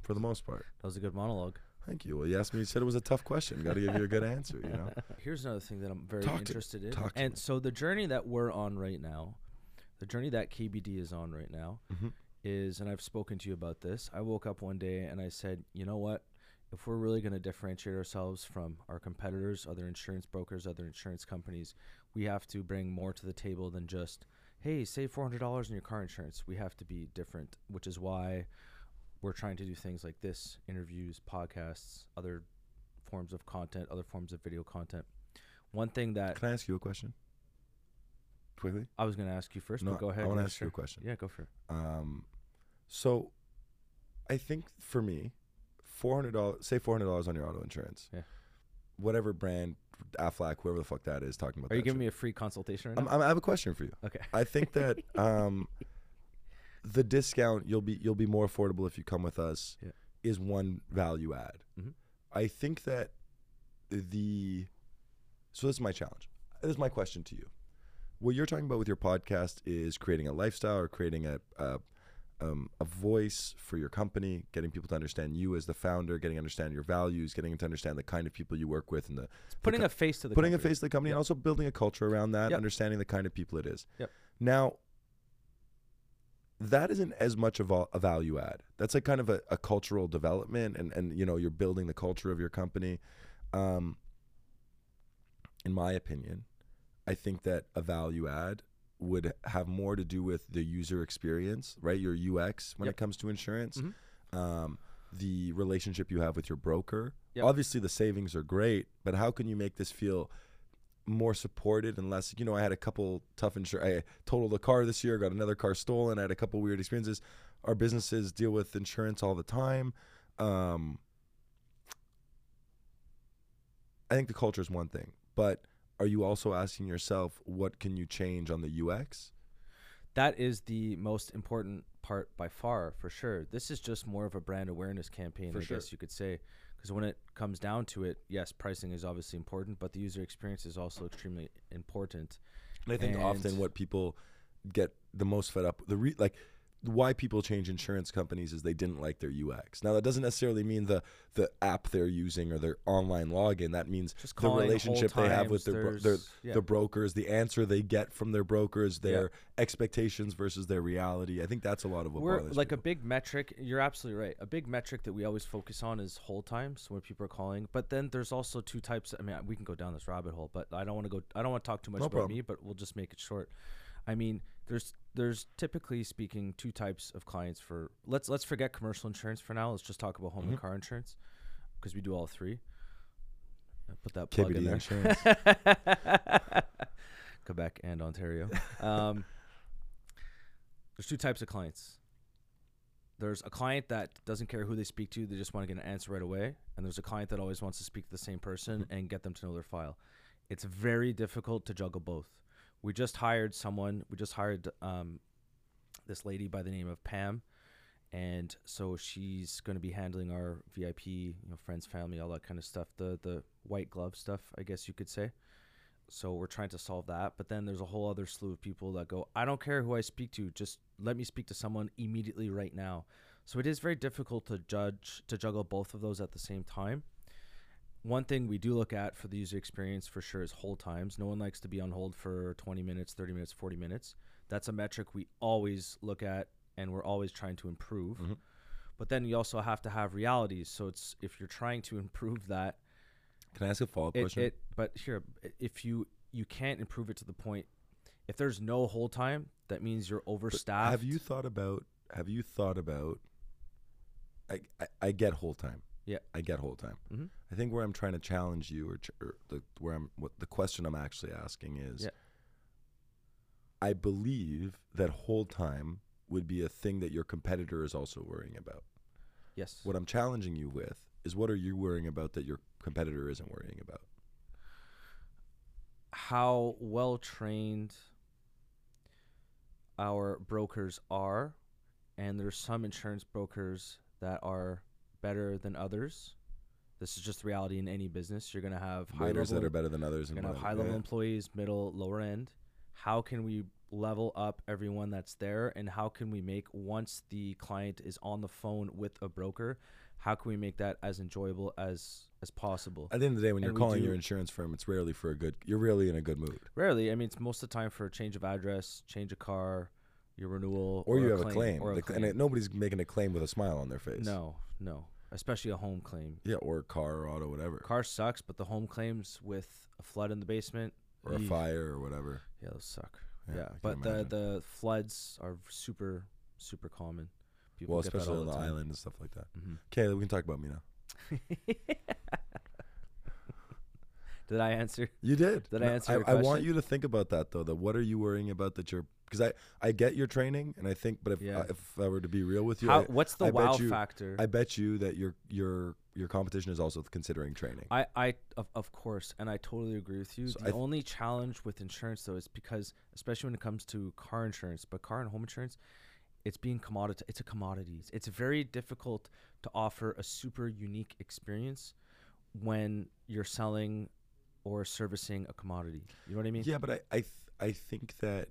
for the most part. That was a good monologue. Thank you. Well, you asked me. You said it was a tough question. Got to give you a good answer. You know. Here's another thing that I'm very Talk to- interested in. to and me. so the journey that we're on right now, the journey that KBD is on right now, Mhm. Is, and I've spoken to you about this. I woke up one day and I said, you know what? If we're really going to differentiate ourselves from our competitors, other insurance brokers, other insurance companies, we have to bring more to the table than just, hey, save four hundred dollars in your car insurance. We have to be different, which is why we're trying to do things like this interviews podcasts other forms of content other forms of video content one thing that Can I ask you a question? Quickly. i was going to ask you first No, but go ahead I want to ask you a question. yeah go for it Um, so I think for me, four hundred dollars. Say four hundred dollars on your auto insurance. Yeah. Whatever brand, Aflac, whoever the fuck that is, talking about. are you giving shit. me a free consultation right now I'm, I have a question for you. okay I think that um, the discount you'll be you'll be more affordable if you come with us Yeah. is one value add. Mhm. I think that the so this is my challenge. This is my question to you. What you're talking about with your podcast is creating a lifestyle or creating a a, um, a voice for your company, getting people to understand you as the founder, getting to understand your values, getting to understand the kind of people you work with, and the it's putting co- a face to the putting a company. face to the company Yep. and also building a culture around that, Yep. understanding the kind of people it is. Yep. Now, that isn't as much of a, a value add. That's like kind of a, a cultural development, and and you know you're building the culture of your company. Um, in my opinion, I think that a value add would have more to do with the user experience, right? Your UX when Yep. it comes to insurance. Mhm. Um, the relationship you have with your broker. Yep. Obviously, the savings are great, but how can you make this feel more supported and less? You know, I had a couple tough insurance. I totaled a car this year, got another car stolen. I had a couple weird experiences. Our businesses deal with insurance all the time. Um, I think the culture is one thing, but are you also asking yourself what can you change on the UX? that is the most important part by far for sure. This is just more of a brand awareness campaign, For I sure. guess you could say. Because when it comes down to it, yes, pricing is obviously important, but the user experience is also extremely important. And I think often what people get the most fed up the re- like why people change insurance companies is they didn't like their UX. Now that doesn't necessarily mean the the app they're using or their online login. That means the relationship they have with their, bro- their yeah. the brokers, the answer they get from their brokers, Yeah. their expectations versus their reality. I think that's a lot of what We're like a big metric. You're absolutely right. A big metric that we always focus on is hold times when people are calling. But then there's also two types. I mean, we can go down this rabbit hole, but I don't want to go. I don't want to talk too much No about problem. me. But we'll just make it short. I mean, there's there's typically speaking two types of clients for. Let's let's forget commercial insurance for now. Let's just talk about home Mm-hmm. and car insurance because we do all three. I put that plug in there. insurance. Quebec and Ontario. Um, there's two types of clients. There's a client that doesn't care who they speak to; they just want to get an answer right away. And there's a client that always wants to speak to the same person and get them to know their file. It's very difficult to juggle both. We just hired someone. We just hired um, this lady by the name of Pam, and so she's going to be handling our VIP, you know, friends, family, all that kind of stuff. The the white glove stuff, I guess you could say. So we're trying to solve that. But then there's a whole other slew of people that go, I don't care who I speak to, just let me speak to someone immediately right now. So it is very difficult to judge to juggle both of those at the same time. One thing we do look at for the user experience for sure is hold times. No one likes to be on hold for 20 minutes, 30 minutes, 40 minutes. That's a metric we always look at and we're always trying to improve. Mhm. But then you also have to have realities. So it's if you're trying to improve that, Can I ask a follow up question? it but here if you you can't improve it to the point if there's no hold time that means you're But overstaffed Have you thought about? Have you thought about? I I, I get hold time. Yeah. I get hold time. Mhm. I think where I'm trying to challenge you, or, ch- or the where I'm what the question I'm actually asking is, Yeah. I believe that hold time would be a thing that your competitor is also worrying about. yes What I'm challenging you with is, what are you worrying about that your competitor isn't worrying about? how well trained our brokers are and there's some insurance brokers that are better than others this is just reality in any business you're going to have high Waiters that are better than others, You're and gonna have high level yeah. employees, middle, lower end. How can we level up everyone that's there, and how can we make once the client is on the phone with a broker, how can we make that as enjoyable as as possible? At the end of the day, when And you're calling do- your insurance firm, it's rarely for a good. You're rarely in a good mood, Rarely, I mean, it's most of the time for a change of address, change of car, your renewal, or, you have a claim, or a The claim. and it, nobody's making a claim with a smile on their face. no, no, especially a home claim. Yeah, or car or auto, whatever, Car sucks, but the home claims with a flood in the basement, or a fire or whatever. Yeah, those suck. Yeah, Yeah, but the the floods are super super common. People well, especially all on the time. island and stuff like that. hmm Okay, we can talk about me now. Did I answer? You did. Did I answer I, I want you to think about that though. That what are you worrying about that you're because I I get your training and I think, but if Yeah. uh, if I were to be real with you, How, I, what's the I bet wow you- factor? I bet you that your your your competition is also considering training. I, I of, of course, and I totally agree with you. So the th- only challenge with insurance though is because, especially when it comes to car insurance, but car and home insurance, it's being commodity. It's a commodities. It's very difficult to offer a super unique experience when you're selling or servicing a commodity. You know what I mean? yeah, but I I th- I think that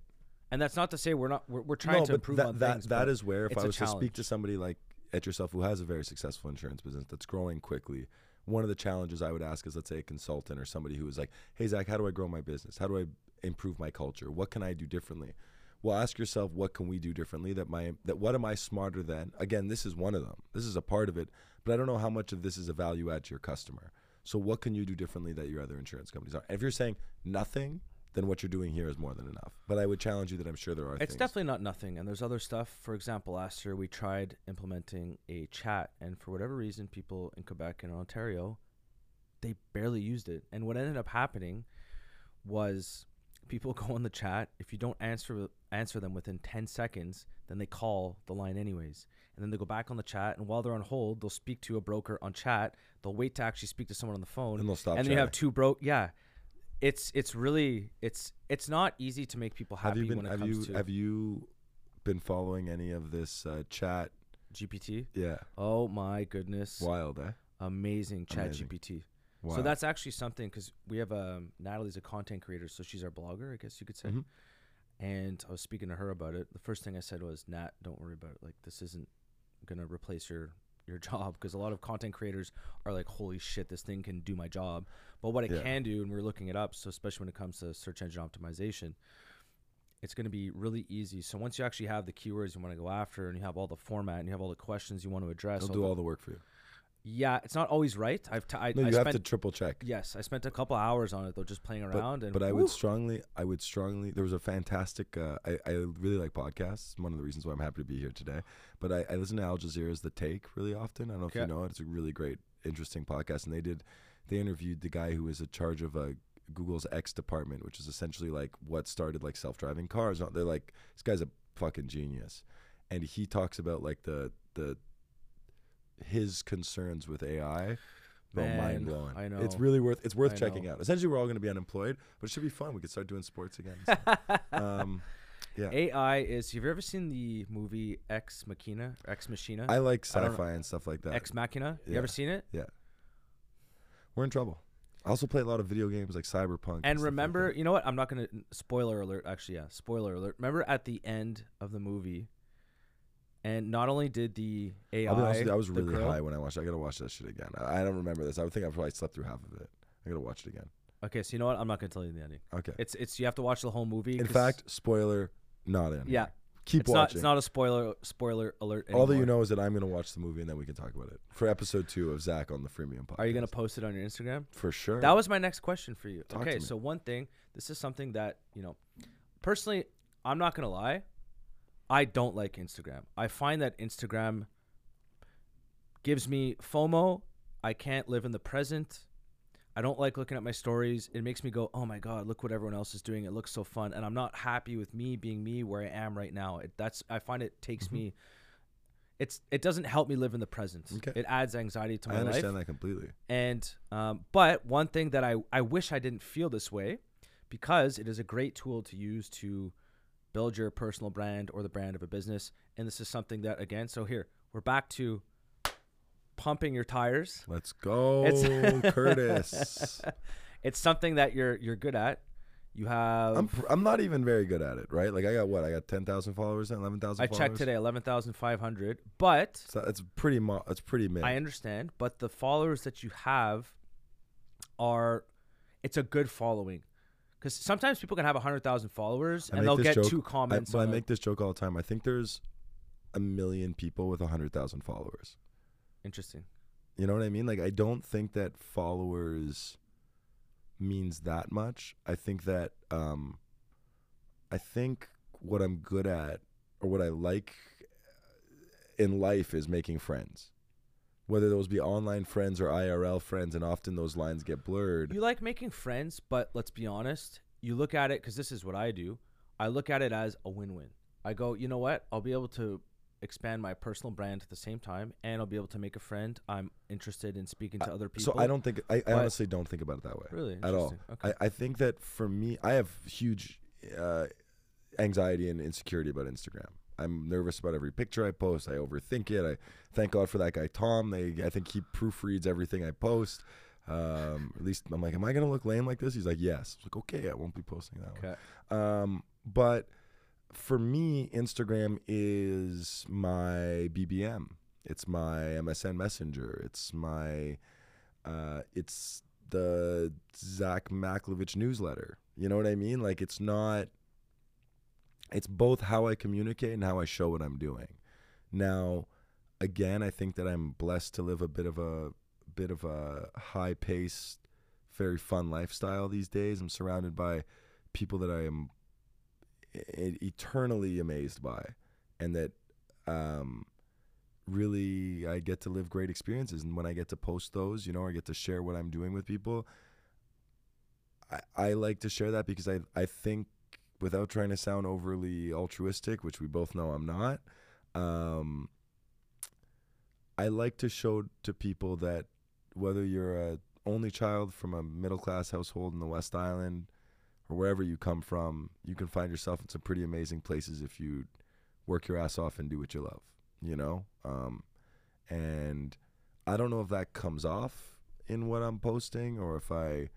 And that's not to say we're not. We're, we're trying no, to improve that, on that, things. that but where if I was to speak to somebody like at yourself who has a very successful insurance business that's growing quickly, one of the challenges I would ask is let's say a consultant or somebody who is like, hey Zach, how do I grow my business? How do I improve my culture? What can I do differently? Well, ask yourself what can we do differently that my that what am I smarter than? Again, this is one of them. This is a part of it, but I don't know how much of this is a value add to your customer. So what can you do differently that your other insurance companies are? If you're saying nothing, then what you're doing here is more than enough. But I would challenge you that I'm sure there are It's things. definitely not nothing, and there's other stuff. For example, last year we tried implementing a chat, and for whatever reason, people in Quebec and Ontario, they barely used it. And what ended up happening was people go on the chat. If you don't answer answer them within ten seconds, then they call the line anyways, and then they go back on the chat. And while they're on hold, they'll speak to a broker on chat. They'll wait to actually speak to someone on the phone, and they'll stop. and you have two broke. Yeah, it's it's really it's it's not easy to make people happy have you been when it have comes you to have you been following any of this uh, chat? GPT. Yeah, Oh my goodness. wild, eh? Amazing chat Amazing. GPT. Wow. So that's actually something because we have um, Natalie's a content creator, so she's our blogger, I guess you could say. Mhm. And I was speaking to her about it. The first thing I said was, "Nat, don't worry about it. Like this isn't gonna replace your your job because a lot of content creators are like, holy shit, this thing can do my job. But what it Yeah. can do, and we're looking it up, so especially when it comes to search engine optimization, it's going to be really easy. So once you actually have the keywords you want to go after, and you have all the format, and you have all the questions you want to address, They'll do the- all the work for you. Yeah, it's not always right. I've t- I, No, I you have spent to triple check. Yes, I spent a couple hours on it though, just playing around. and But I woo, would strongly, I would strongly. There was a fantastic. Uh, I I really like podcasts. One of the reasons why I'm happy to be here today. But I, I listen to Al Jazeera's The Take really often. I don't know if you know it. It's a really great, interesting podcast. And they did, they interviewed the guy who was in charge of uh, Google's X department, which is essentially like what started like self-driving cars. They're like this guy's a fucking genius, and he talks about like the the his concerns with AI. Bro, Man, mind blowing. I know. It's really worth. It's worth I checking know. out. Essentially, we're all going to be unemployed, but it should be fun. We could start doing sports again. so. um, yeah, AI is. Have you ever seen the movie Ex Machina? Ex Machina? I like I sci-fi and stuff like that. Ex Machina. You ever seen it? Yeah. We're in trouble. I also play a lot of video games like Cyberpunk. And like remember, that. you know what? I'm not gonna. Spoiler alert. Actually, yeah. Spoiler alert. Remember at the end of the movie, and not only did the AI. I'll be honest with you, I was the really girl- high when I watched. it. I gotta watch that shit again. I, I don't remember this. I would think I probably slept through half of it. I gotta watch it again. Okay, so you know what? I'm not gonna tell you the ending. Okay. It's it's you have to watch the whole movie. In 'cause- fact, spoiler, not in. yeah, Keep it's not watching. it's not a spoiler spoiler alert. All that you anymore. know is that I'm gonna watch the movie and then we can talk about it for episode two of Zach on the Freemium podcast. Are you gonna post it on your Instagram? for sure? That was my next question for you. Talk okay, to me. so one thing, this is something that, you know, personally, I'm not going to lie. I don't like Instagram. I find that Instagram gives me FOMO. I can't live in the present. I don't like looking at my stories. It makes me go, "Oh my god, look what everyone else is doing. It looks so fun." And I'm not happy with me being me where I am right now. It, that's I find it takes Mhm. me it's it doesn't help me live in the present. Okay. It adds anxiety to my life. I understand that completely. And um, but one thing that I I wish I didn't feel this way, because it is a great tool to use to build your personal brand or the brand of a business. And this is something that again, so here we're back to pumping your tires. Let's go, It's- Curtis. It's something that you're you're good at. You have. I'm pr- I'm not even very good at it, right? Like I got what? I got ten thousand followers, and eleven thousand. I checked today, eleven thousand five hundred. But So it's pretty. Mo- it's pretty mid. I understand. But the followers that you have are, it's a good following. Because sometimes people can have hundred thousand followers and they'll get joke- two I, comments. I a- make this joke all the time. I think there's a million people with hundred thousand followers. Interesting. You know what I mean? Like I don't think that followers means that much. I think that um I think what I'm good at or what I like in life is making friends. Whether those be online friends or IRL friends and often those lines get blurred. You like making friends, but let's be honest. You look at it because this is what I do. I look at it as a win-win. I go, you know what? I'll be able to expand my personal brand at the same time, and I'll be able to make a friend. I'm interested in speaking to other people. so I don't think I, I honestly don't think about it that way. really at all. Okay. I, I think that for me, I have huge uh, anxiety and insecurity about Instagram. I'm nervous about every picture I post. I overthink it. I thank God for that guy Tom. They I think he proofreads everything I post. Um, at least I'm like, am I gonna look lame like this? He's like, yes. I was like, okay, I won't be posting that one. Um, but for me, Instagram is my BBM. It's my MSN Messenger. It's my, uh, it's the Zach Macklovitch newsletter. You know what I mean? Like it's not. It's both how I communicate and how I show what I'm doing. Now, again, I think that I'm blessed to live a bit of a bit of a high paced, very fun lifestyle these days. I'm surrounded by people that I am eternally amazed by, and that um, really I get to live great experiences. And when I get to post those, you know, I get to share what I'm doing with people. I, I like to share that because I I think without trying to sound overly altruistic, which we both know I'm not. Um, I like to show to people that whether you're a only child from a middle class household in the West Island or wherever you come from, you can find yourself in some pretty amazing places if you work your ass off and do what you love, you know? Um, and I don't know if that comes off in what I'm posting or if I,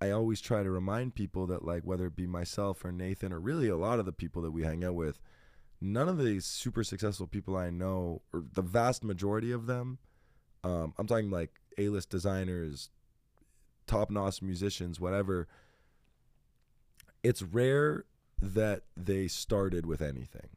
I, always try to remind people that, like, whether it be myself or Nathan or really a lot of the people that we hang out with, none of these super successful people I know, or the vast majority of them, um, I'm talking like A list designers, top notch musicians, whatever. It's rare that they started with anything.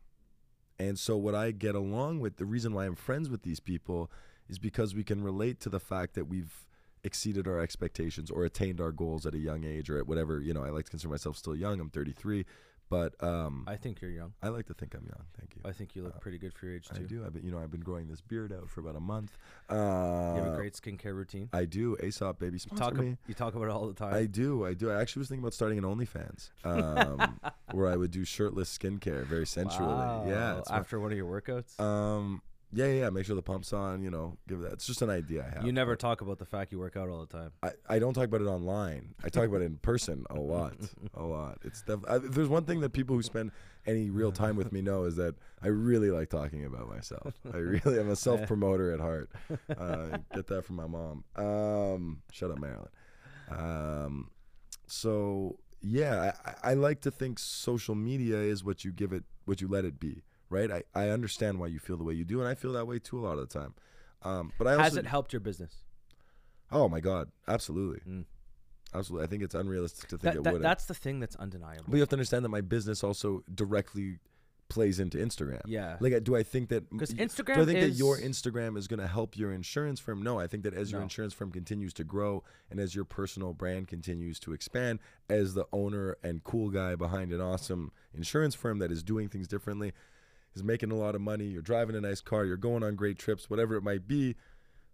And so, what I get along with, the reason why I'm friends with these people is because we can relate to the fact that we've exceeded our expectations or attained our goals at a young age or at whatever, you know, I like to consider myself still young. I'm 33. But um, I think you're young. I like to think I'm young. Thank you. I think you look Uh, pretty good for your age I too. do. I've been, you know, I've been growing this beard out for about a month. Uh, You have a great skincare routine. I do. Aesop, baby, sponsor talk, me. you talk about it all the time. I do. I do. I actually was thinking about starting an OnlyFans, um, where I would do shirtless skincare, very sensually. Yeah. Wow. My- after one of your workouts. um. Yeah, yeah, yeah. Make sure the pump's on. You know, give that. It's just an idea I have. you never talk about the fact you work out all the time. I, I don't talk about it online. I talk about it in person a lot, a lot. It's def- I, if there's one thing that people who spend any real time with me know is that I really like talking about myself. I really am a self promoter at heart. Uh, get that from my mom. Um, shut up, Marilyn. Um, so yeah, I, I like to think social media is what you give it, what you let it be. Right? I, I understand why you feel the way you do, and I feel that way too a lot of the time. Um, but I also Has it helped your business? Oh my God, absolutely, Mm. absolutely. I think it's unrealistic to think That, it that, wouldn't. that's the thing that's undeniable. but you have to understand that my business also directly plays into Instagram. yeah. Like, do I think that? Because Instagram do I think is that your Instagram is going to help your insurance firm? No, I think that as your No. insurance firm continues to grow and as your personal brand continues to expand, as the owner and cool guy behind an awesome insurance firm that is doing things differently, is making a lot of money, you're driving a nice car, you're going on great trips, whatever it might be,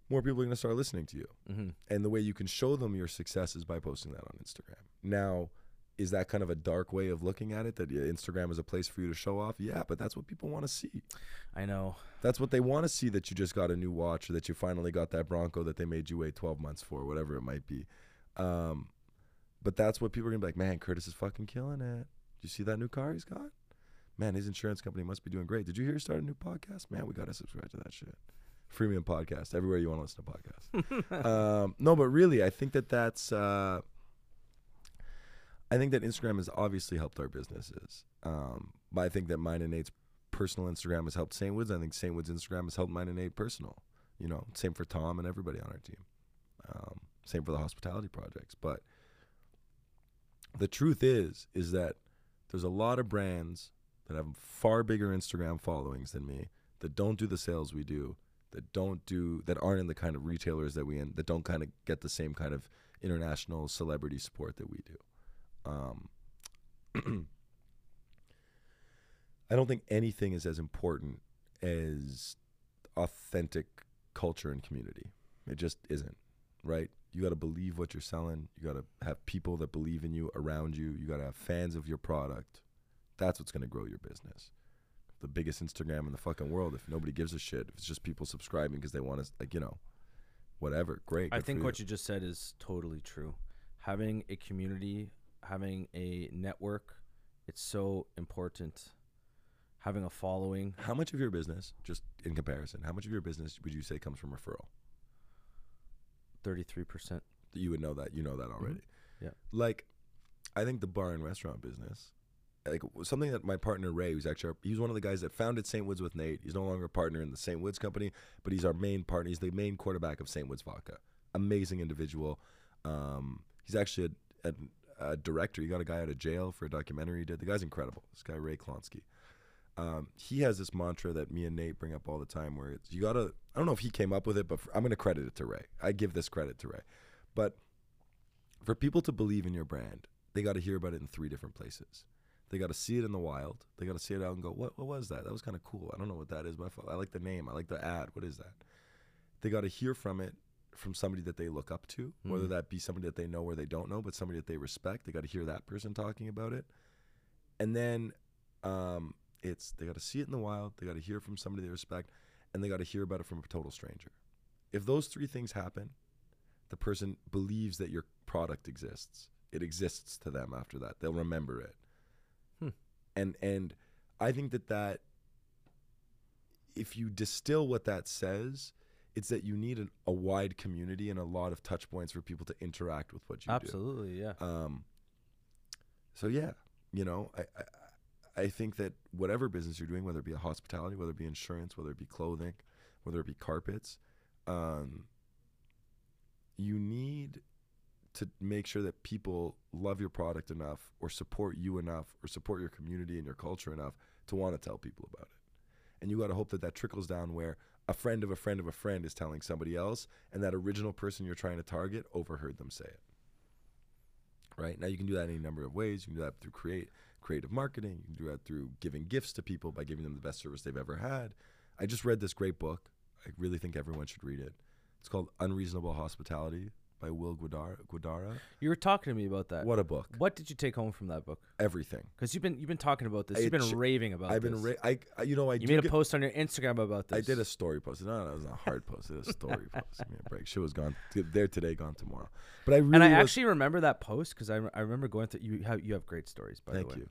more people are going to start listening to you. Mhm. And the way you can show them your success is by posting that on Instagram. Now, is that kind of a dark way of looking at it that Instagram is a place for you to show off? Yeah, but that's what people want to see. I know. That's what they want to see that you just got a new watch or that you finally got that Bronco that they made you wait 12 months for, whatever it might be. Um, but that's what people are going to be like, man, Curtis is fucking killing it. Do you see that new car he's got? Man, his insurance company must be doing great. Did you hear he started a new podcast? Man, we got to subscribe to that shit. Freemium podcast, everywhere you want to listen to podcasts. um, no, but really, I think that that's. Uh, I think that Instagram has obviously helped our businesses. Um, but I think that mine and Nate's personal Instagram has helped Saintwoods. I think Saintwoods Instagram has helped mine and Nate personal. You know, same for Tom and everybody on our team. Um, same for the hospitality projects. But the truth is, is that there's a lot of brands that have far bigger Instagram followings than me that don't do the sales we do, that don't do that aren't in the kind of retailers that we in, that don't kind of get the same kind of international celebrity support that we do. Um, I don't think anything is as important as authentic culture and community. It just isn't, right? You got to believe what you're selling. You got to have people that believe in you around you. You got to have fans of your product. That's what's going to grow your business. The biggest Instagram in the fucking world, if nobody gives a shit, if it's just people subscribing because they want to, like, you know, whatever, great. I think for what you just said is totally true. Having a community, having a network, it's so important. Having a following, How much of your business, just in comparison, how much of your business would you say comes from referral? 33%. You would know that. You know that already. Mm-hmm. Yeah. Like, I think the bar and restaurant business, like something that my partner Ray, who's actually he's one of the guys that founded Saintwoods with Nate. He's no longer a partner in the Saintwoods company, but he's our main partner. He's the main quarterback of Saintwoods Vodka. Amazing individual. Um, he's actually a, a, a director. He got a guy out of jail for a documentary he did. The guy's incredible. This guy Ray Klonsky. Um, he has this mantra that me and Nate bring up all the time, where it's you gotta. I don't know if he came up with it, but for, I'm gonna credit it to Ray. I give this credit to Ray. But for people to believe in your brand, they got to hear about it in three different places. They got to see it in the wild. They got to see it out and go, "What? What was that? That was kind of cool. I don't know what that is, My fault. I like the name. I like the ad. What is that?" They got to hear from it from somebody that they look up to, whether Mhm. that be somebody that they know or they don't know, but somebody that they respect. They got to hear that person talking about it, and then um, it's they got to see it in the wild. They got to hear from somebody they respect, and they got to hear about it from a total stranger. If those three things happen, the person believes that your product exists. It exists to them after that. They'll remember it. And and I think that that if you distill what that says, it's that you need an, a wide community and a lot of touch points for people to interact with what you do. Absolutely, yeah. Um, so yeah, you know, I, I I think that whatever business you're doing, whether it be a hospitality, whether it be insurance, whether it be clothing, whether it be carpets, um, you need to make sure that people love your product enough or support you enough or support your community and your culture enough to want to tell people about it. And you got to hope that that trickles down where a friend of a friend of a friend is telling somebody else and that original person you're trying to target overheard them say it. Right? Now you can do that any number of ways. You can do that through create creative marketing. You can do that through giving gifts to people by giving them the best service they've ever had. I just read this great book. I really think everyone should read it. It's called Unreasonable Hospitality by Will Guidara. You were talking to me about that. What a book! What did you take home from that book? Everything. Because you've been you've been talking about this. You've been sh- raving about. This. I've been. Ra- I, I. You know. I. You made a get- post on your Instagram about this. I did a story post. No, no, it was a hard post. It was a story post. Give me a break. Shit was gone. There today, gone tomorrow. But I really. and I was- actually remember that post because I, re- I remember going through. You have you have great stories, by Thank the way. you.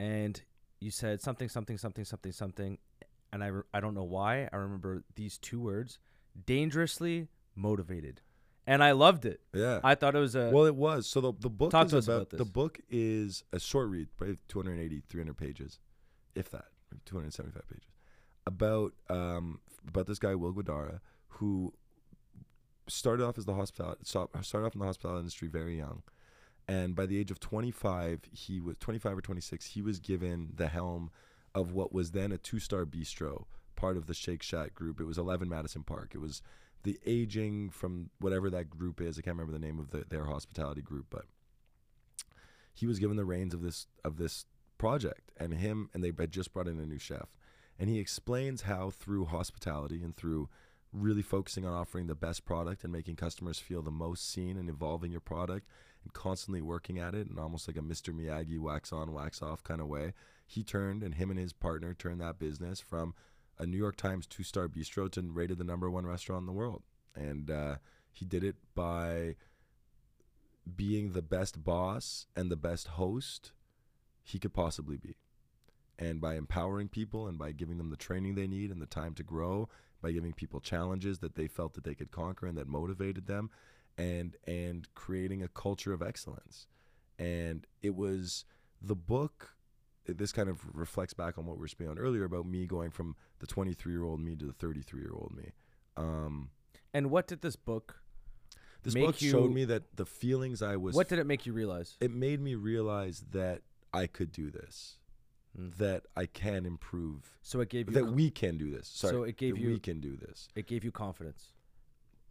And you said something, something, something, something, something, and I re- I don't know why I remember these two words: dangerously motivated, and I loved it. Yeah. I thought it was a well, it was. So the the book Talk is about, about the book is a short read, probably 280, 300 pages, if that, 275 pages, about um about this guy Will Guidara who started off as the hospital started off in the hospitality industry very young, and by the age of 25, he was 25 or 26. He was given the helm of what was then a two-star bistro, part of the Shake Shack group. It was 11 Madison Park. It was the aging from whatever that group is. I can't remember the name of the, their hospitality group, but he was given the reins of this of this project, and him and they had just brought in a new chef, and he explains how through hospitality and through really focusing on offering the best product and making customers feel the most seen and evolving your product and constantly working at it and almost like a Mr. Miyagi wax on wax off kind of way. He turned and him and his partner turned that business from a New York Times two star bistro to rated the number one restaurant in the world. And uh, he did it by being the best boss and the best host he could possibly be. And by empowering people and by giving them the training they need and the time to grow, by giving people challenges that they felt that they could conquer and that motivated them and and creating a culture of excellence. And it was the book this kind of reflects back on what we were speaking on earlier about me going from the 23 year old me to the 33 year old me. Um, and what did this book? this book showed me that the feelings I was What did it make you realize? it made me realize that I could do this, Mm. that I can improve, So it gave you that co- we can do this. Sorry, So it gave that you- we can do this. it gave you confidence.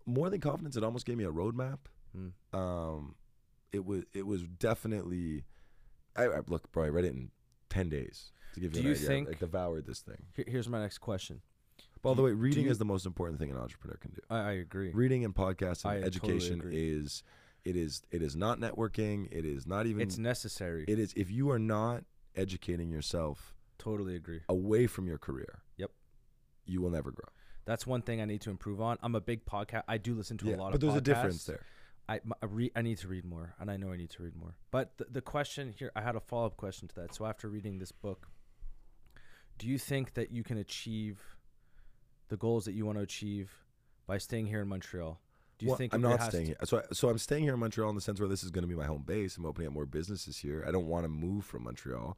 More than confidence, it almost gave me a roadmap. Mm. Um, it was it was definitely. I, I look, bro. I read it in ten days to give you Do an you idea. think- I devoured this thing. Here's my next question. By the way, reading you- is the most important thing an entrepreneur can do. I, I agree. Reading and podcasting, I education agree. is it is it is not networking. It is not even. It's necessary. it is if you are not educating yourself totally agree. away from your career. Yep. You will never grow. That's one thing I need to improve on. I'm a big podcast. I do listen to a lot but of But there's podcasts. a difference there. I I, re- I need to read more, and I know I need to read more. But the, the question here, I had a follow up question to that. So after reading this book, do you think that you can achieve the goals that you want to achieve by staying here in Montreal? Do you Well, think I'm not staying to- here? So, I, so I'm staying here in Montreal in the sense where this is going to be my home base. I'm opening up more businesses here. I don't want to move from Montreal,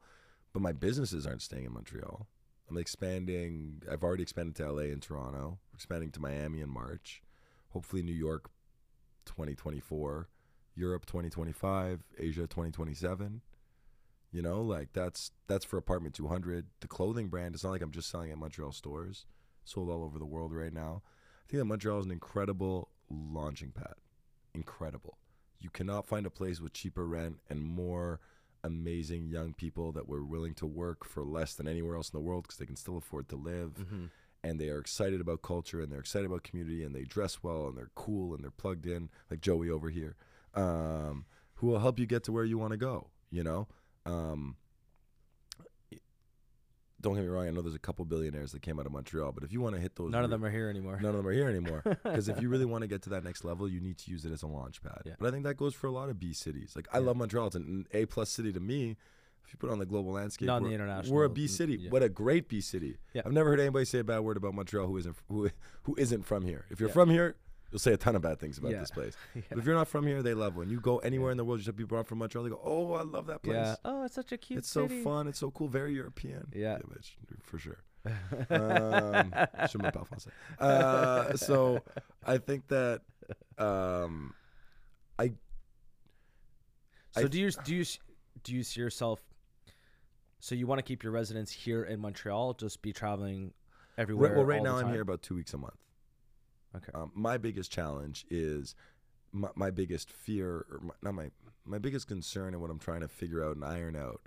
but my businesses aren't staying in Montreal. I'm expanding. I've already expanded to LA and Toronto. We're expanding to Miami in March. Hopefully, New York, 2024, Europe 2025, Asia 2027. You know, like that's that's for apartment 200. The clothing brand. It's not like I'm just selling at Montreal stores. Sold all over the world right now. I think that Montreal is an incredible launching pad. Incredible. You cannot find a place with cheaper rent and more amazing young people that were willing to work for less than anywhere else in the world because they can still afford to live Mhm. And they are excited about culture and they're excited about community and they dress well and they're cool and they're plugged in like Joey over here um, who will help you get to where you want to go you know um, don't get me wrong I know there's a couple billionaires that came out of Montreal but if you want to hit those None of them are here anymore. None of them are here anymore. Because if you really want to get to that next level, you need to use it as a launch pad. Yeah. But I think that goes for a lot of B cities. Like I Yeah. love Montreal. It's an A plus city to me. If you put it on the global landscape, Not the international, we're a B city. yeah. What a great B city! Yeah. I've never heard anybody say a bad word about Montreal who isn't who who isn't from here. If you're Yeah. from here, you'll say a ton of bad things about this place. yeah. But if you're not from here, they love when you go anywhere in the world. You just have people around from Montreal. They go, "Oh, I love that place. yeah. Oh, it's such a cute it's so fun. It's so cool. Very European. Yeah. bitch, for sure. um, je me parle français. Uh, so I think that um, So I- do you do you do you see yourself? So you want to keep your residence here in Montreal, just be traveling everywhere. right, well, right now I'm here about two weeks a month. Okay. Um, my biggest challenge is my, my biggest fear, or my, not my my biggest concern, and what I'm trying to figure out and iron out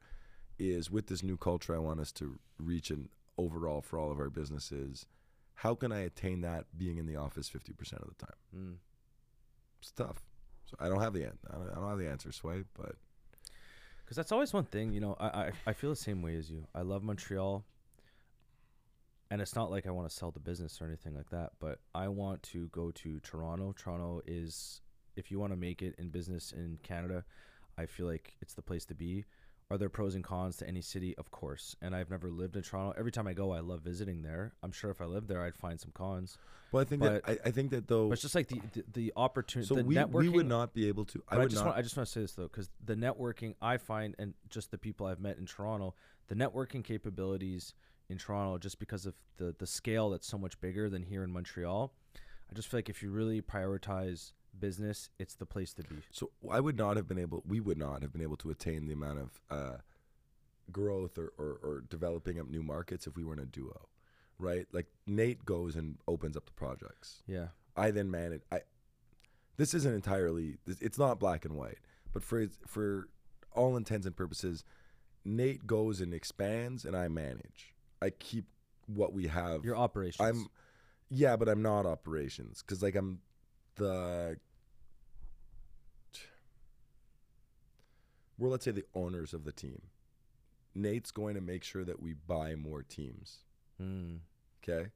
is with this new culture I want us to reach an overall for all of our businesses. How can I attain that being in the office 50% of the time? Mm. It's tough. So I don't have the I don't, I don't have the answer, Sway, but Because that's always one thing, you know. I, I I feel the same way as you. I love Montreal, and it's not like I want to sell the business or anything like that. But I want to go to Toronto. Toronto is, if you want to make it in business in Canada, I feel like it's the place to be. Are there pros and cons to any city? Of course. And I've never lived in Toronto. Every time I go, I love visiting there. I'm sure if I lived there, I'd find some cons. well, I think that I, I think that though. But it's just like the the, the opportunity. so the we, networking. we would not be able to. I But I, would just not. want I just want to say this though, because the networking I find, and just the people I've met in Toronto, the networking capabilities in Toronto, just because of the the scale that's so much bigger than here in Montreal, I just feel like if you really prioritize business, it's the place to be. So I would not have been able. We would not have been able to attain the amount of uh, growth or, or, or developing up new markets if we weren't a duo, right? Like Nate goes and opens up the projects. Yeah, I then manage. I. This isn't entirely. this- It's not black and white, but for for all intents and purposes, Nate goes and expands, and I manage. I keep what we have. your operations. I'm, yeah, but I'm not operations because like I'm the. We're let's say the owners of the team. Nate's going to make sure that we buy more teams, Mm. okay,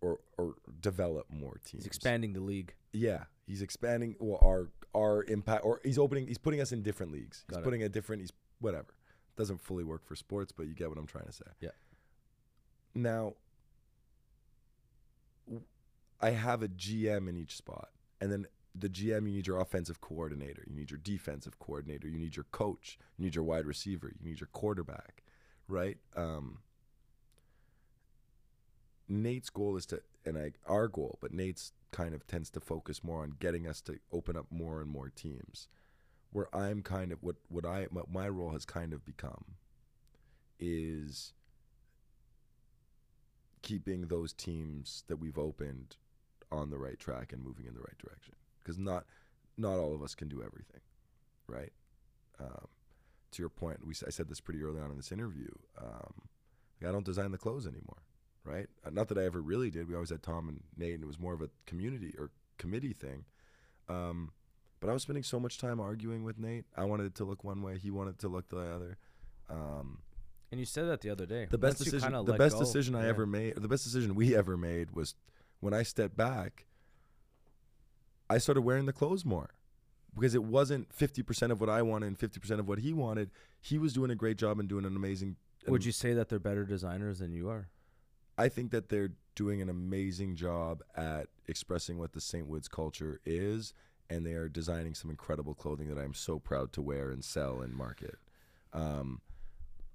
or or develop more teams. He's expanding the league. Yeah, he's expanding well, our our impact, or he's opening. He's putting us in different leagues. He's Got it. putting a different. He's whatever. Doesn't fully work for sports, but you get what I'm trying to say. Yeah. Now, I have a GM in each spot, and then the GM. You need your offensive coordinator. You need your defensive coordinator. You need your coach. You need your wide receiver. You need your quarterback. Right. Um, Nate's goal is to, and I, our goal, but Nate's kind of tends to focus more on getting us to open up more and more teams. Where I'm kind of what what I what my role has kind of become is keeping those teams that we've opened on the right track and moving in the right direction. Because not not all of us can do everything, right? Um, to your point, we I said this pretty early on in this interview. Um, I don't design the clothes anymore right? Uh, Not that I ever really did. We always had Tom and Nate, and it was more of a community or committee thing. Um, but I was spending so much time arguing with Nate. I wanted it to look one way. He wanted it to look the other. Um, And you said that the other day. the best Once you decision, the best go- decision I yeah. ever made, or the best decision we ever made was when I stepped back. I started wearing the clothes more because it wasn't fifty percent of what I wanted and fifty percent of what he wanted. He was doing a great job and doing an amazing. Would you say that they're better designers than you are? I think that they're doing an amazing job at expressing what the Saintwoods culture is, and they are designing some incredible clothing that I'm so proud to wear and sell and market. Um,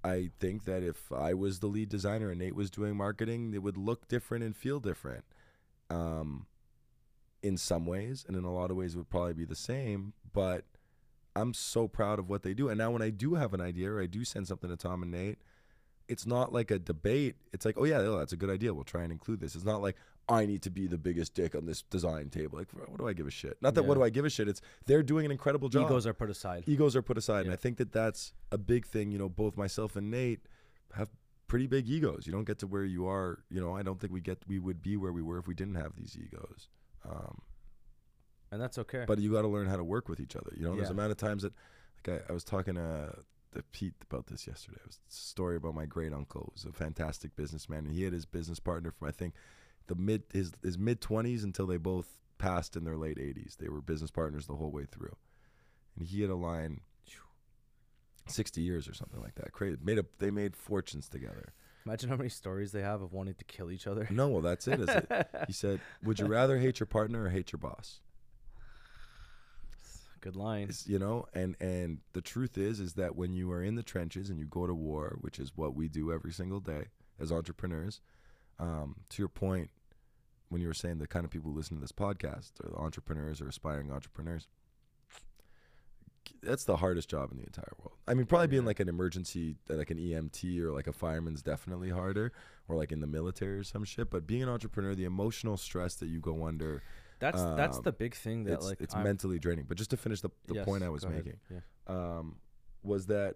I think that if I was the lead designer and Nate was doing marketing, it would look different and feel different. Um, in some ways, and in a lot of ways, it would probably be the same. But I'm so proud of what they do. And now, when I do have an idea or I do send something to Tom and Nate, it's not like a debate. It's like, oh yeah, oh, that's a good idea. We'll try and include this. It's not like I need to be the biggest dick on this design table. Like, what do I give a shit? Not that what do I give a shit. It's they're doing an incredible job. Egos are put aside. Egos are put aside, and I think that that's a big thing. You know, both myself and Nate have pretty big egos. You don't get to where you are. You know, I don't think we get we would be where we were if we didn't have these egos. Um, and that's okay. but you got to learn how to work with each other. You know, there's Yeah. amount of times that, like, I, I was talking to, to Pete about this yesterday. It was a story about my great uncle, who's a fantastic businessman, and he had his business partner from I think the mid his his mid twenties until they both passed in their late eighties. They were business partners the whole way through, and he had a line. 60 years or something like that. Crazy. Made a they made fortunes together. Imagine how many stories they have of wanting to kill each other. No, well that's it. Is it? He said, "Would you rather hate your partner or hate your boss?" Good line. It's- you know, and and the truth is is that when you are in the trenches and you go to war, which is what we do every single day as entrepreneurs, um, to your point, when you were saying the kind of people who listen to this podcast are entrepreneurs or aspiring entrepreneurs, that's the hardest job in the entire world. I mean, probably being like an emergency, like an EMT or like a fireman's definitely harder, or like in the military or some shit. But being an entrepreneur, the emotional stress that you go under, That's that's um, the big thing that it's like it's I'm- mentally draining. But just to finish the, the Yes, point I was making, Yeah. um, was that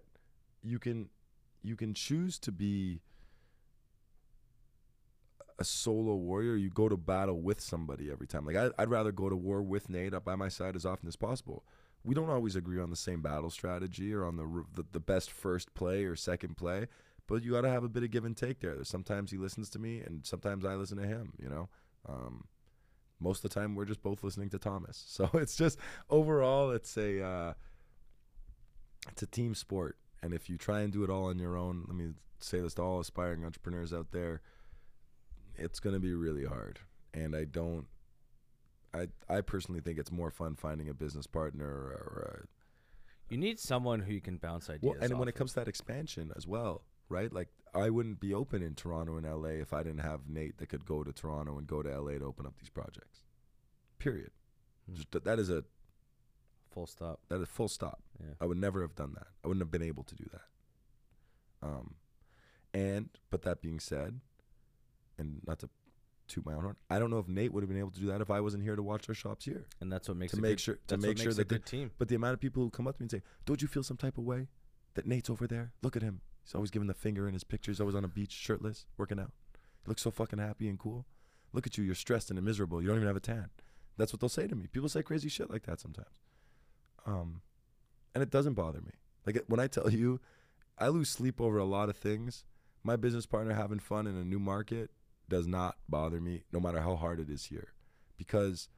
you can you can choose to be a solo warrior. You go to battle with somebody every time. Like I, I'd rather go to war with Nate up by my side as often as possible. We don't always agree on the same battle strategy or on the the, the best first play or second play, but you got to have a bit of give and take there. Sometimes he listens to me, and sometimes I listen to him. You know. Um, most of the time, we're just both listening to Thomas. So it's just overall, it's a uh, it's a team sport, and if you try and do it all on your own, let me say this to all aspiring entrepreneurs out there, it's going to be really hard. And I don't, I I personally think it's more fun finding a business partner or, or You need someone who you can bounce a, ideas. well, and when it comes to that expansion as well, right? Like I wouldn't be open in Toronto and LA if I didn't have Nate that could go to Toronto and go to LA to open up these projects. Period. Hmm. Just that is a full stop. that is full stop. Yeah. I would never have done that. I wouldn't have been able to do that. Um, and but that being said, and not to toot my own horn, I don't know if Nate would have been able to do that if I wasn't here to watch our shops here And that's what makes to a make good, sure to make sure that the, good team. but the amount of people who come up to me and say, "Don't you feel some type of way that Nate's over there? Look at him. He's always giving the finger in his pictures. Always on a beach, shirtless, working out. He looks so fucking happy and cool. Look at you. You're stressed and miserable. You don't even have a tan." That's what they'll say to me. People say crazy shit like that sometimes. Um, and it doesn't bother me. Like when I tell you, I lose sleep over a lot of things. My business partner having fun in a new market does not bother me, no matter how hard it is here, because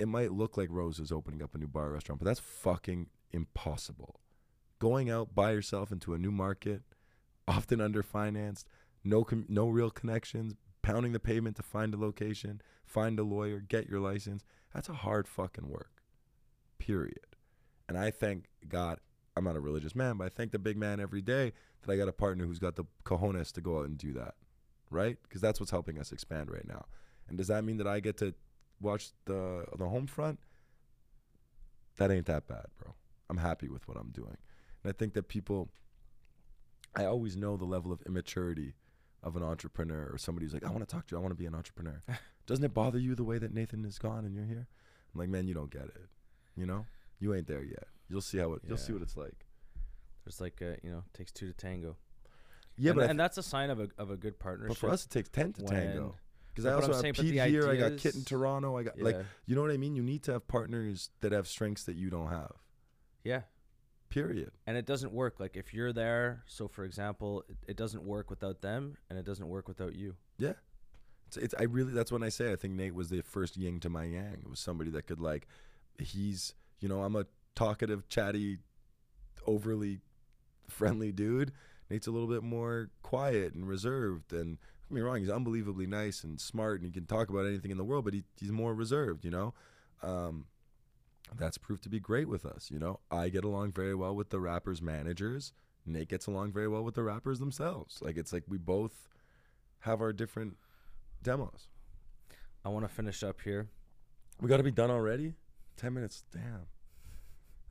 it might look like Rose is opening up a new bar or restaurant, but that's fucking impossible. Going out by yourself into a new market, often underfinanced, no com- no real connections, pounding the pavement to find a location, find a lawyer, get your license. That's a hard fucking work. Period. And I thank God, I'm not a religious man, but I thank the big man every day that I got a partner who's got the cojones to go out and do that. Right? Because that's what's helping us expand right now. And does that mean that I get to watch the the home front? That ain't that bad, bro. I'm happy with what I'm doing. And I think that people I always know the level of immaturity of an entrepreneur or somebody who's like, I want to talk to you, I want to be an entrepreneur. Doesn't it bother you the way that Nathan is gone and you're here? I'm like, man, you don't get it. You know? You ain't there yet. You'll see how it you'll see what it's like. There's like a, you know takes two to tango. Yeah, and, but, and that's a sign of a of a good partnership. but for us it takes ten to when- tango. Because I also have saying, Pete here, I got Kit in Toronto, I got yeah, like you know what I mean? You need to have partners that have strengths that you don't have. yeah, Period. and it doesn't work. Like if you're there, so for example, it, it doesn't work without them, and it doesn't work without you. Yeah. It's, it's I really that's when I say I think Nate was the first yin to my yang. It was somebody that could like he's you know, I'm a talkative, chatty, overly friendly dude. Nate's a little bit more quiet and reserved and don't get me wrong, he's unbelievably nice and smart and he can talk about anything in the world, but he, he's more reserved, you know? Um, that's proved to be great with us, you know? I get along very well with the rappers' managers. Nate gets along very well with the rappers themselves. Like it's like we both have our different demos. I want to finish up here. We got to be done already. Ten minutes. Damn.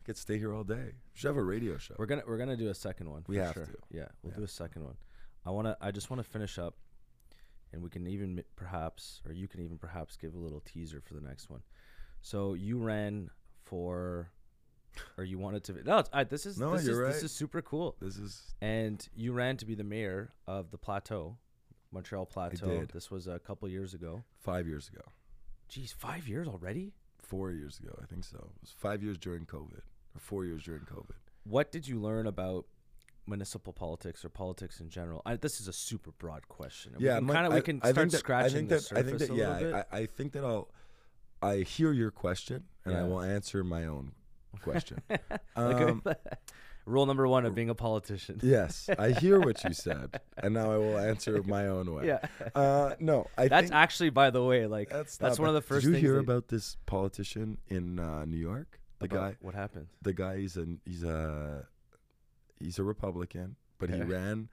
Could stay here all day. We should have a radio show. We're gonna we're gonna do a second one. We for have sure. to. Yeah, we'll Yeah. do a second one. I wanna I just wanna finish up, and we can even perhaps, or you can even perhaps give a little teaser for the next one. So you ran for, or you wanted to. No, it's, I, this is No, this you're is right. this is super cool. This is And you ran to be the mayor of the Plateau, Montreal Plateau. did. This was a couple years ago. five years ago, Geez, five years already. four years ago. I think so. It was five years during COVID, or four years during COVID. What did you learn about municipal politics or politics in general? I, this is a super broad question. and we Yeah, can my- kind of we can I start think that, scratching I think the that, surface I think that, a yeah, little bit. I, I think that I'll. I hear your question, and I will answer my own question. Um, Rule number one of being a politician. Yes, I hear what you said, and now I will answer my own way. Yeah. Uh, no, I That's actually, by the way, like that's that's, one of the first. Did you hear about this politician in uh, New York? The about guy, What happened? the guy, he's a he's a he's a Republican, but he ran.